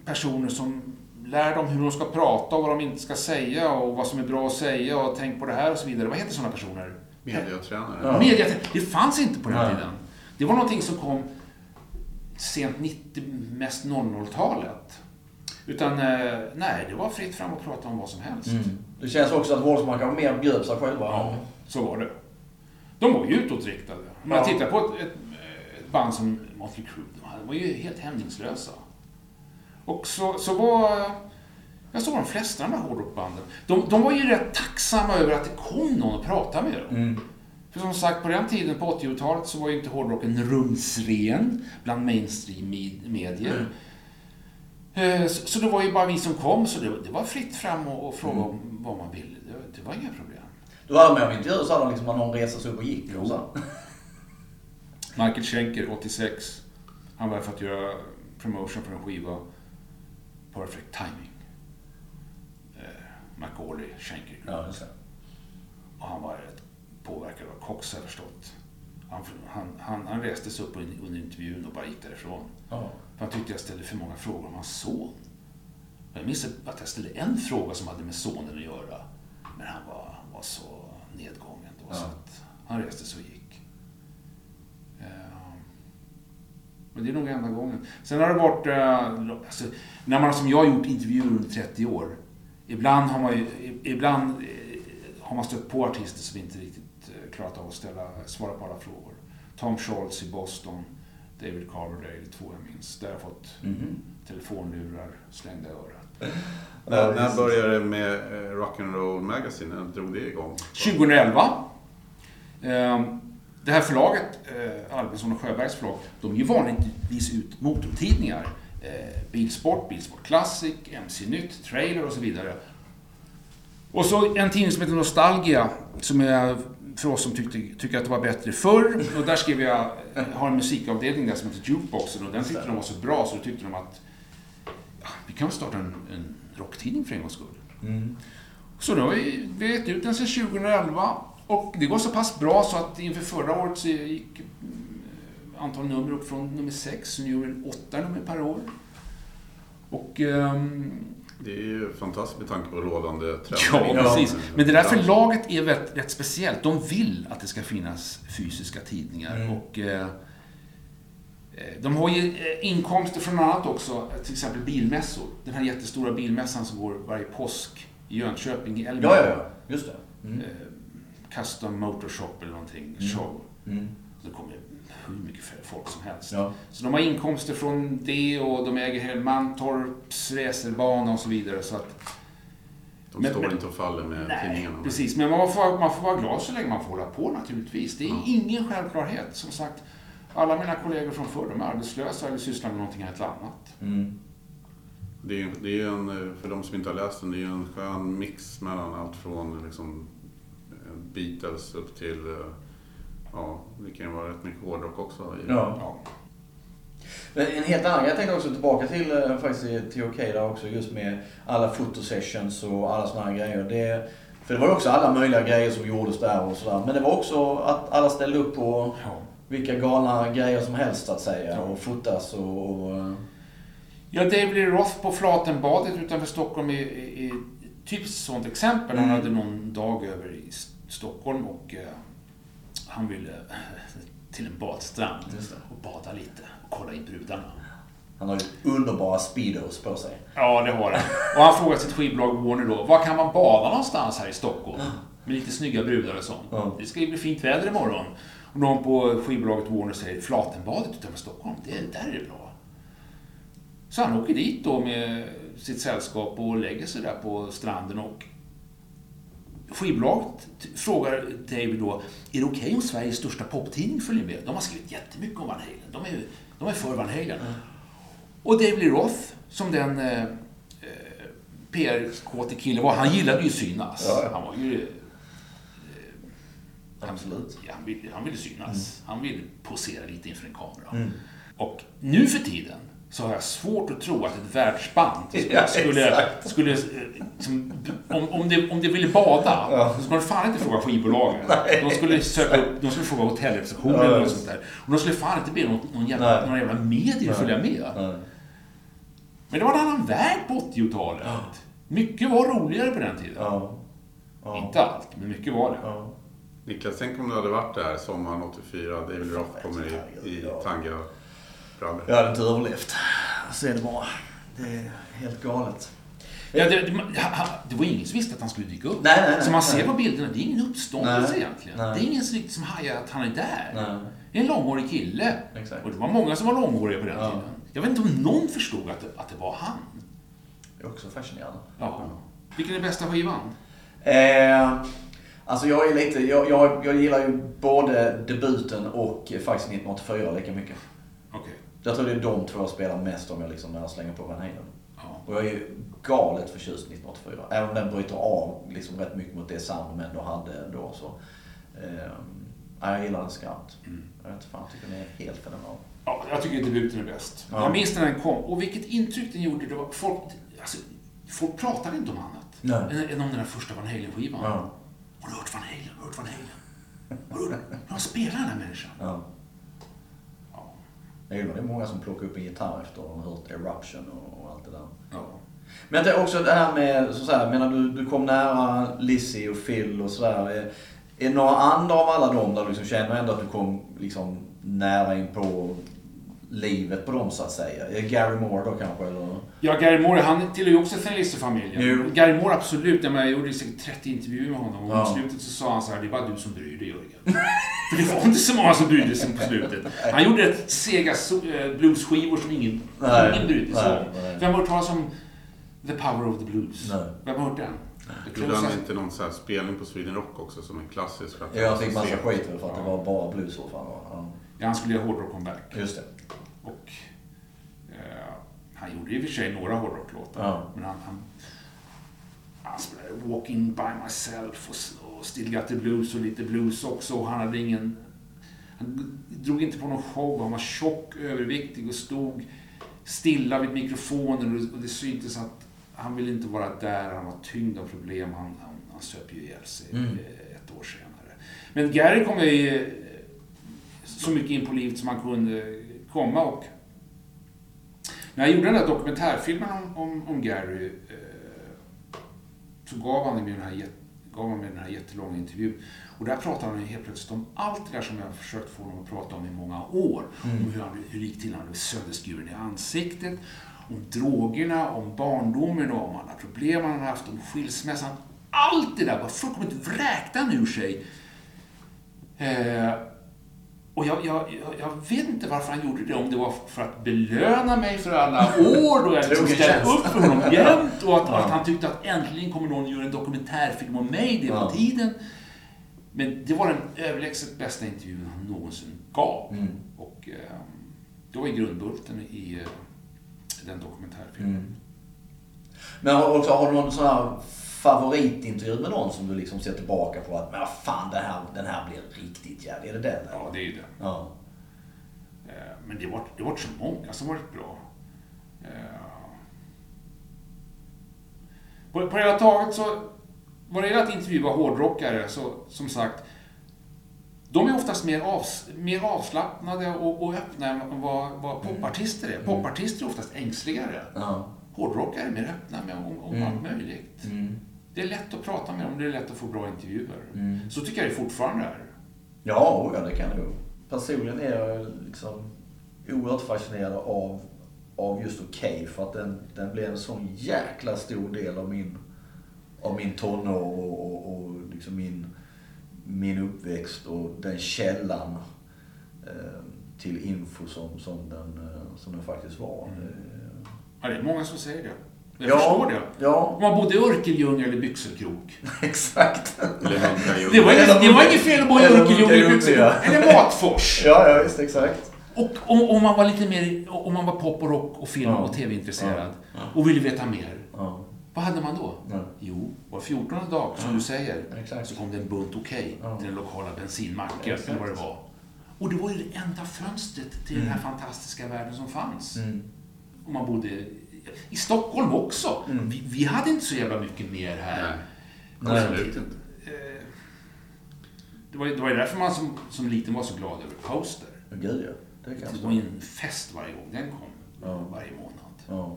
personer som lär dem hur de ska prata och vad de inte ska säga och vad som är bra att säga och tänk på det här och så vidare. Vad heter såna personer? Mediatränare. Ja. Media, det fanns inte på den Nej. tiden. Det var någonting som kom sent 90, mest 00-talet. Utan, eh, nej, det var fritt fram att prata om vad som helst. Mm. Det känns också att kanske mer bjöd sig själva. Ja, så var det. De var ju utåtriktade. Om man Ja. tittar på ett, ett, ett band som Motley Crue, de var ju helt hämningslösa. Och så, så var... Jag såg de flesta av de här hårdrockbanden. De, de var ju rätt tacksamma över att det kom någon och pratade med dem. Mm. För som sagt, på den tiden, på 80-talet, så var ju inte hårdrocken rumsren bland mainstream-medier. Eh, Så, så det var ju bara vi som kom, så det, det var fritt fram och, och fråga om vad man ville. Det, det var inga problem. Du hade med om intervjuer så hade de liksom att någon reste sig upp och gick. Jo. Och så. Michael Schenker, 86. Han var för att göra promotion för en skiva. Perfect timing. Macaulay Schenker. Ja. Och han var påverkad av Cox har jag förstått. Han, han, han, han reste sig upp under intervjun och bara gick därifrån. Ja. För han tyckte jag ställde för många frågor om hans son. Jag minns att jag ställde en fråga som hade med sonen att göra. Men han var, var så nedgången då så Ja. att han reste sig och gick. Eh, Men det är nog enda gången. Sen har det varit, eh, alltså, när man som jag har gjort intervjuer under 30 år. Ibland har man ju, ibland eh, har man stött på artister som inte riktigt eh, klarat av att ställa, svara på alla frågor. Tom Scholz i Boston, David Coverdale, två jag minns. Där har jag fått Mhm. telefonlurar slängda i örat. När, när började det med eh, Rock'n'Roll Magazine? När drog det igång? 2011. Ehm, Det här förlaget, Albinsson och Sjöbergs förlag, de ger vanligtvis ut motortidningar. Eh, Bilsport, Bilsport Classic, MC Nytt, Trailer och så vidare. Och så en tidning som heter Nostalgia, som är för oss som tyckte, tycker att det var bättre förr. Och där skrev jag, har en musikavdelning där som heter Jukeboxen och den tyckte de var så bra så då tyckte de att ja, vi kan starta en, en rocktidning för en gångs skull. Mm. Så nu har vi, vi gett ut den sedan 2011 och det går så pass bra så att inför förra året så gick antal nummer upp från nummer 6, nu gör vi åtta nummer per år. Och... ehm, Det är ju fantastiskt med tanke på rådande ja, trender. precis. Men det där förlaget är rätt, rätt speciellt. De vill att det ska finnas fysiska tidningar. Mm. Och, eh, eh, de har ju eh, inkomster från annat också, till exempel bilmässor. Den här jättestora bilmässan som går varje påsk i Jönköping, i. Ja, ja, ja. Just det. Mm. Eh, Custom Motor Shop eller någonting, Mm. show. Mm. Så kommer hur mycket folk som helst. Ja. Så de har inkomster från det och de äger hela Mantorps racerbana och så vidare. Så att, De Men- står men- inte och faller med nej, tidningarna. precis. Men man får, man får vara glad så länge man får hålla på naturligtvis. Det är Ja. ingen självklarhet. Som sagt, alla mina kollegor från förr, de är arbetslösa eller sysslar med någonting helt annat. Mm. Det är, ju- det är en, för de som inte har läst den, det är en skön mix mellan allt från liksom eh, Beatles upp till, eh, ja, det kan ju vara rätt mycket hårdrock också. i- Ja. Ja. Men en helt annan jag tänkte också tillbaka till eh, faktiskt till OK där också, just med alla fotosessions och alla sådana här grejer. Det, för det var ju också alla möjliga grejer som gjordes där och sådär. Men det var också att alla ställde upp på Ja. vilka galna grejer som helst att säga. Och fotas och... och eh, Ja, David Lee Roth på Flatenbadet utanför Stockholm är, är, är typ ett sånt exempel. Han Mm. hade någon dag över i Stockholm och eh, han ville eh, till en badstrand och bada lite och kolla in brudarna. han har ju underbara speedos på sig. Ja, det har han. Och han frågade sitt skivbolag Warner då, var kan man bada någonstans här i Stockholm? Med lite snygga brudar och sånt. Det ska ju bli fint väder imorgon. Och någon på skivbolaget Warner säger, Flatenbadet utanför Stockholm, det, där är det bra. Så han åker dit då med sitt sällskap och lägger sig där på stranden och skivbolaget frågar David då, är det okej om Sveriges största poptidning följer med? De har skrivit jättemycket om Van Halen. De är, de är för Van Halen. Och David Lee Roth, som den eh, eh, PR-kåte kille var, han gillade ju synas. Ja, ja. Han var ju... Absolut. Ja, han, ville, han ville synas. Han ville posera lite inför en kamera. Mm. Och nu för tiden så har jag svårt att tro att ett världsband skulle, Ja, skulle, skulle eh, liksom, om, om, det, om det ville bada, Ja. så skulle de fan inte fråga skivbolagen. De skulle söka upp, de skulle fråga hotellreceptionen Ja, eller ja. något sånt där. Och de skulle fan inte be någon, någon jävla, Nej. några jävla medier följa med. Ja. Men det var en annan värld på 80-talet. Mycket var roligare på den tiden. Ja. Ja. Inte allt, men mycket var det. Ja. Niklas, tänk om du hade varit där sommaren 84. David Roth kommer i, i tanga brallor. Jag hade inte överlevt. Så är det bara. Det är helt galet. Ja, det, det, han- det var ingen som visste att han skulle dyka upp. Nej, nej, nej, så man nej. ser på bilderna, det är ingen uppståndelse egentligen. nej. Det är ingen som riktigt som hajar att han är där. Nej. Det är en långhårig kille. Exakt. Och det var många som var långhåriga på den Ja. tiden. Jag vet inte om någon förstod att det, att det var han. Det är också fascinerande. Ja. Vilken är bästa skivan? Eh, alltså jag är lite, jag, jag, jag gillar ju både debuten och faktiskt 1984 lika mycket. Jag tror det är de två jag spelar mest om jag liksom när jag slänger på Van Halen. Ja. Och jag är ju galet förtjust 1984. Även om den bryter av liksom rätt mycket mot det sound de ändå hade då så. Eh, ja, jag gillar den skarpt. Jag vet inte fan, jag tycker den är helt fenomenal. Ja, jag tycker debuten är bäst. Ja. Jag minns när den kom. Och vilket intryck den gjorde. Det var folk, alltså, folk pratade inte om annat. Nej. Än, än om den där första Van Halen-skivan. Ja. Har du hört Van Halen? Har du hört Van Halen? Har du hört? Han spelar den här människan. Ja. Jag gillar det är många som plockar upp en gitarr efter att har hört Eruption och, och allt det där. Ja. Men det är också det här med, så här, menar du, du kom nära Lizzie och Phil och sådär. Är, är några andra av alla dem där du liksom känner ändå att du kom liksom nära in på livet på dem så att säga? Gary Moore då kanske eller? Ja, Gary Moore, han tillhör ju också. Jo. Gary Moore, absolut. Jag, menar, jag gjorde säkert 30 intervjuer med honom och Ja. på slutet så sa han så här, det är bara du som bryr dig Jörgen. För det var inte så många som brydde sig på slutet. Han gjorde ett sega so- eh, bluesskivor som ingen, Nej. ingen brydde sig om. Vem har hört talas om The Power of the Blues? Nej. Vem har hört den? The Gjorde han inte någon så här spelning på Sweden Rock också som en klassisk? För att det Jag fick massa skit för att det Ja. var bara blues fortfarande. Ja. Ja, han skulle göra hårdrock-comeback. Just det. Och eh, han gjorde i och för sig några hårdrocklåtar. Ja. Men han, han, han spelade Walking by myself och, och Still got the blues och lite blues också. Och han hade ingen... Han drog inte på någon show. Han var tjock, överviktig och stod stilla vid mikrofonen. Och det, och det syntes att han ville inte vara där. Han var tyngd av problem. Han, han, han söp ju ihjäl sig Mm. eh, ett år senare. Men Gary kom ju eh, så mycket in på livet som han kunde komma. Och när jag gjorde den där dokumentärfilmen om, om, om Gary eh, så gav han mig den här, gav han mig den här jättelånga intervjun. Och där pratade han helt plötsligt om allt det där som jag har försökt få honom att prata om i många år. Om hur, han, hur det gick till han blev sönderskuren i ansiktet, om drogerna, om barndomen och om alla problem han har haft, om skilsmässan. Allt det där bara fullkomligt vräkte han ur sig. Eh, och jag, jag, jag, vet inte varför han gjorde det, om det var för att belöna mig för alla år då jag liksom ställde upp för honom jämt och att, Ja. att han tyckte att äntligen kommer någon göra en dokumentärfilm om mig, det var Ja. tiden. Men det var den överlägset bästa intervjun han någonsin gav. Mm. Och eh, det var ju grundbulten i eh, den dokumentärfilmen. Mm. Men också, har du någon sån här favoritintervju med någon som du liksom ser tillbaka på att men vad fan den här, den här blir riktigt jävlig. Är det den? eller? Ja, det är ju det. Ja. Eh, Men det var, det var så många som varit bra. Eh, På, på det hela taget så, vad det gäller att intervjua hårdrockare, så som sagt, de är oftast mer, avs, mer avslappnade och, och öppna än vad, vad popartister är. Popartister är oftast ängsligare. Ja. Hårdrockare är mer öppna med om, om Mm. allt möjligt. Mm. Det är lätt att prata med dem, det är lätt att få bra intervjuer. Mm. Så tycker jag det fortfarande är. Ja, oh ja, det kan det ju. Personligen är jag liksom oerhört fascinerad av, av just Okej för att den, den blev en sån jäkla stor del av min, av min tonår och, och, och liksom min, min uppväxt och den källan eh, till info som, som, den, eh, som den faktiskt var. Det- Ja, det är många som säger det. Jag Ja, förstår det. ja. Om man bodde i Örkelljunga eller Byxelkrok. Exakt. Eller. Det var, inget, det var inget fel att bo i Eller Örkelljunga eller Byxelkrok. Eller Matfors. Ja, ja visst, exakt. Och om, om man var lite mer, om man var pop och rock och film Ja. och tv-intresserad Ja. och ville veta mer. Ja. Vad hade man då? Ja. Jo, var 14 dag, som Ja. du säger, Exakt. så kom det en bunt Okej Ja. till den lokala bensinmacken, eller vad det var. Och det var ju det enda fönstret till den här fantastiska världen som fanns. Mm. Och man bodde i Stockholm också. Mm. Vi, vi hade inte så jävla mycket mer här. Nej, absolut inte. Eh, Det var, det var ju därför man som, som liten var så glad över Poster. Men gud ja. Det kan Det var ju en fest varje gång den kom. Ja. Varje månad. Ja.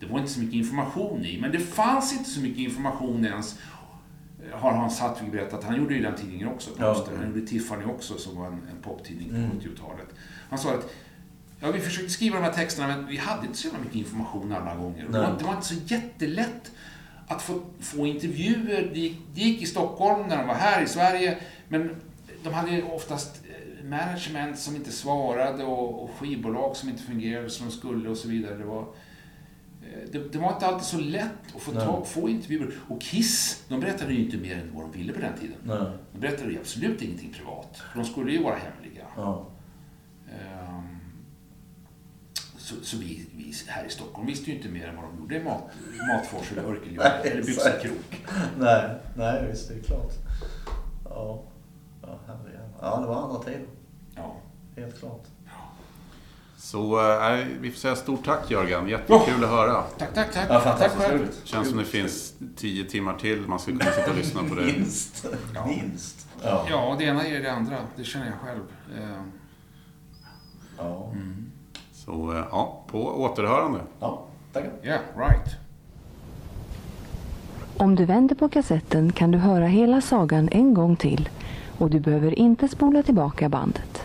Det var inte så mycket information i, men det fanns inte så mycket information ens. Har Hans Hartvig berättat. Han gjorde ju den tidningen också, Ja. Poster. Han gjorde Tiffany också, som var en, en poptidning på Mm. 70-talet. Han sa att Ja, vi försökte skriva de här texterna, men vi hade inte så mycket information alla gånger. Det var, det var inte så jättelätt att få, få intervjuer. Det gick, det gick i Stockholm när de var här i Sverige, men de hade oftast eh, management som inte svarade och, och skivbolag som inte fungerade som de skulle och så vidare. Det var, eh, det, det var inte alltid så lätt att få, tag, få intervjuer. Och Kiss, de berättade ju inte mer än vad de ville på den tiden. Nej. De berättade ju absolut ingenting privat, för de skulle ju vara hemliga. Ja. Ehm, Så, så vi, vi här i Stockholm visste ju inte mer än vad de gjorde i Mat, Matfors eller Örkelljunga Nej, eller exakt. Byxelkrok. Nej, nej visst det är klart. Ja, ja. Ja, det var andra tider. Ja. Helt klart. Så äh, vi får säga stort tack Jörgen. Jättekul att höra. Tack, tack, tack. Ja, tack fantastiskt själv. roligt. Känns som det finns tio timmar till man ska kunna sitta och lyssna på det. Minst. Ja. Minst. Ja. Ja, det ena ger det andra. Det känner jag själv. Ehm, Ja. Så eh, ja, på återhörande. Ja, tackar. Yeah, right. Om du vänder på kassetten kan du höra hela sagan en gång till och du behöver inte spola tillbaka bandet.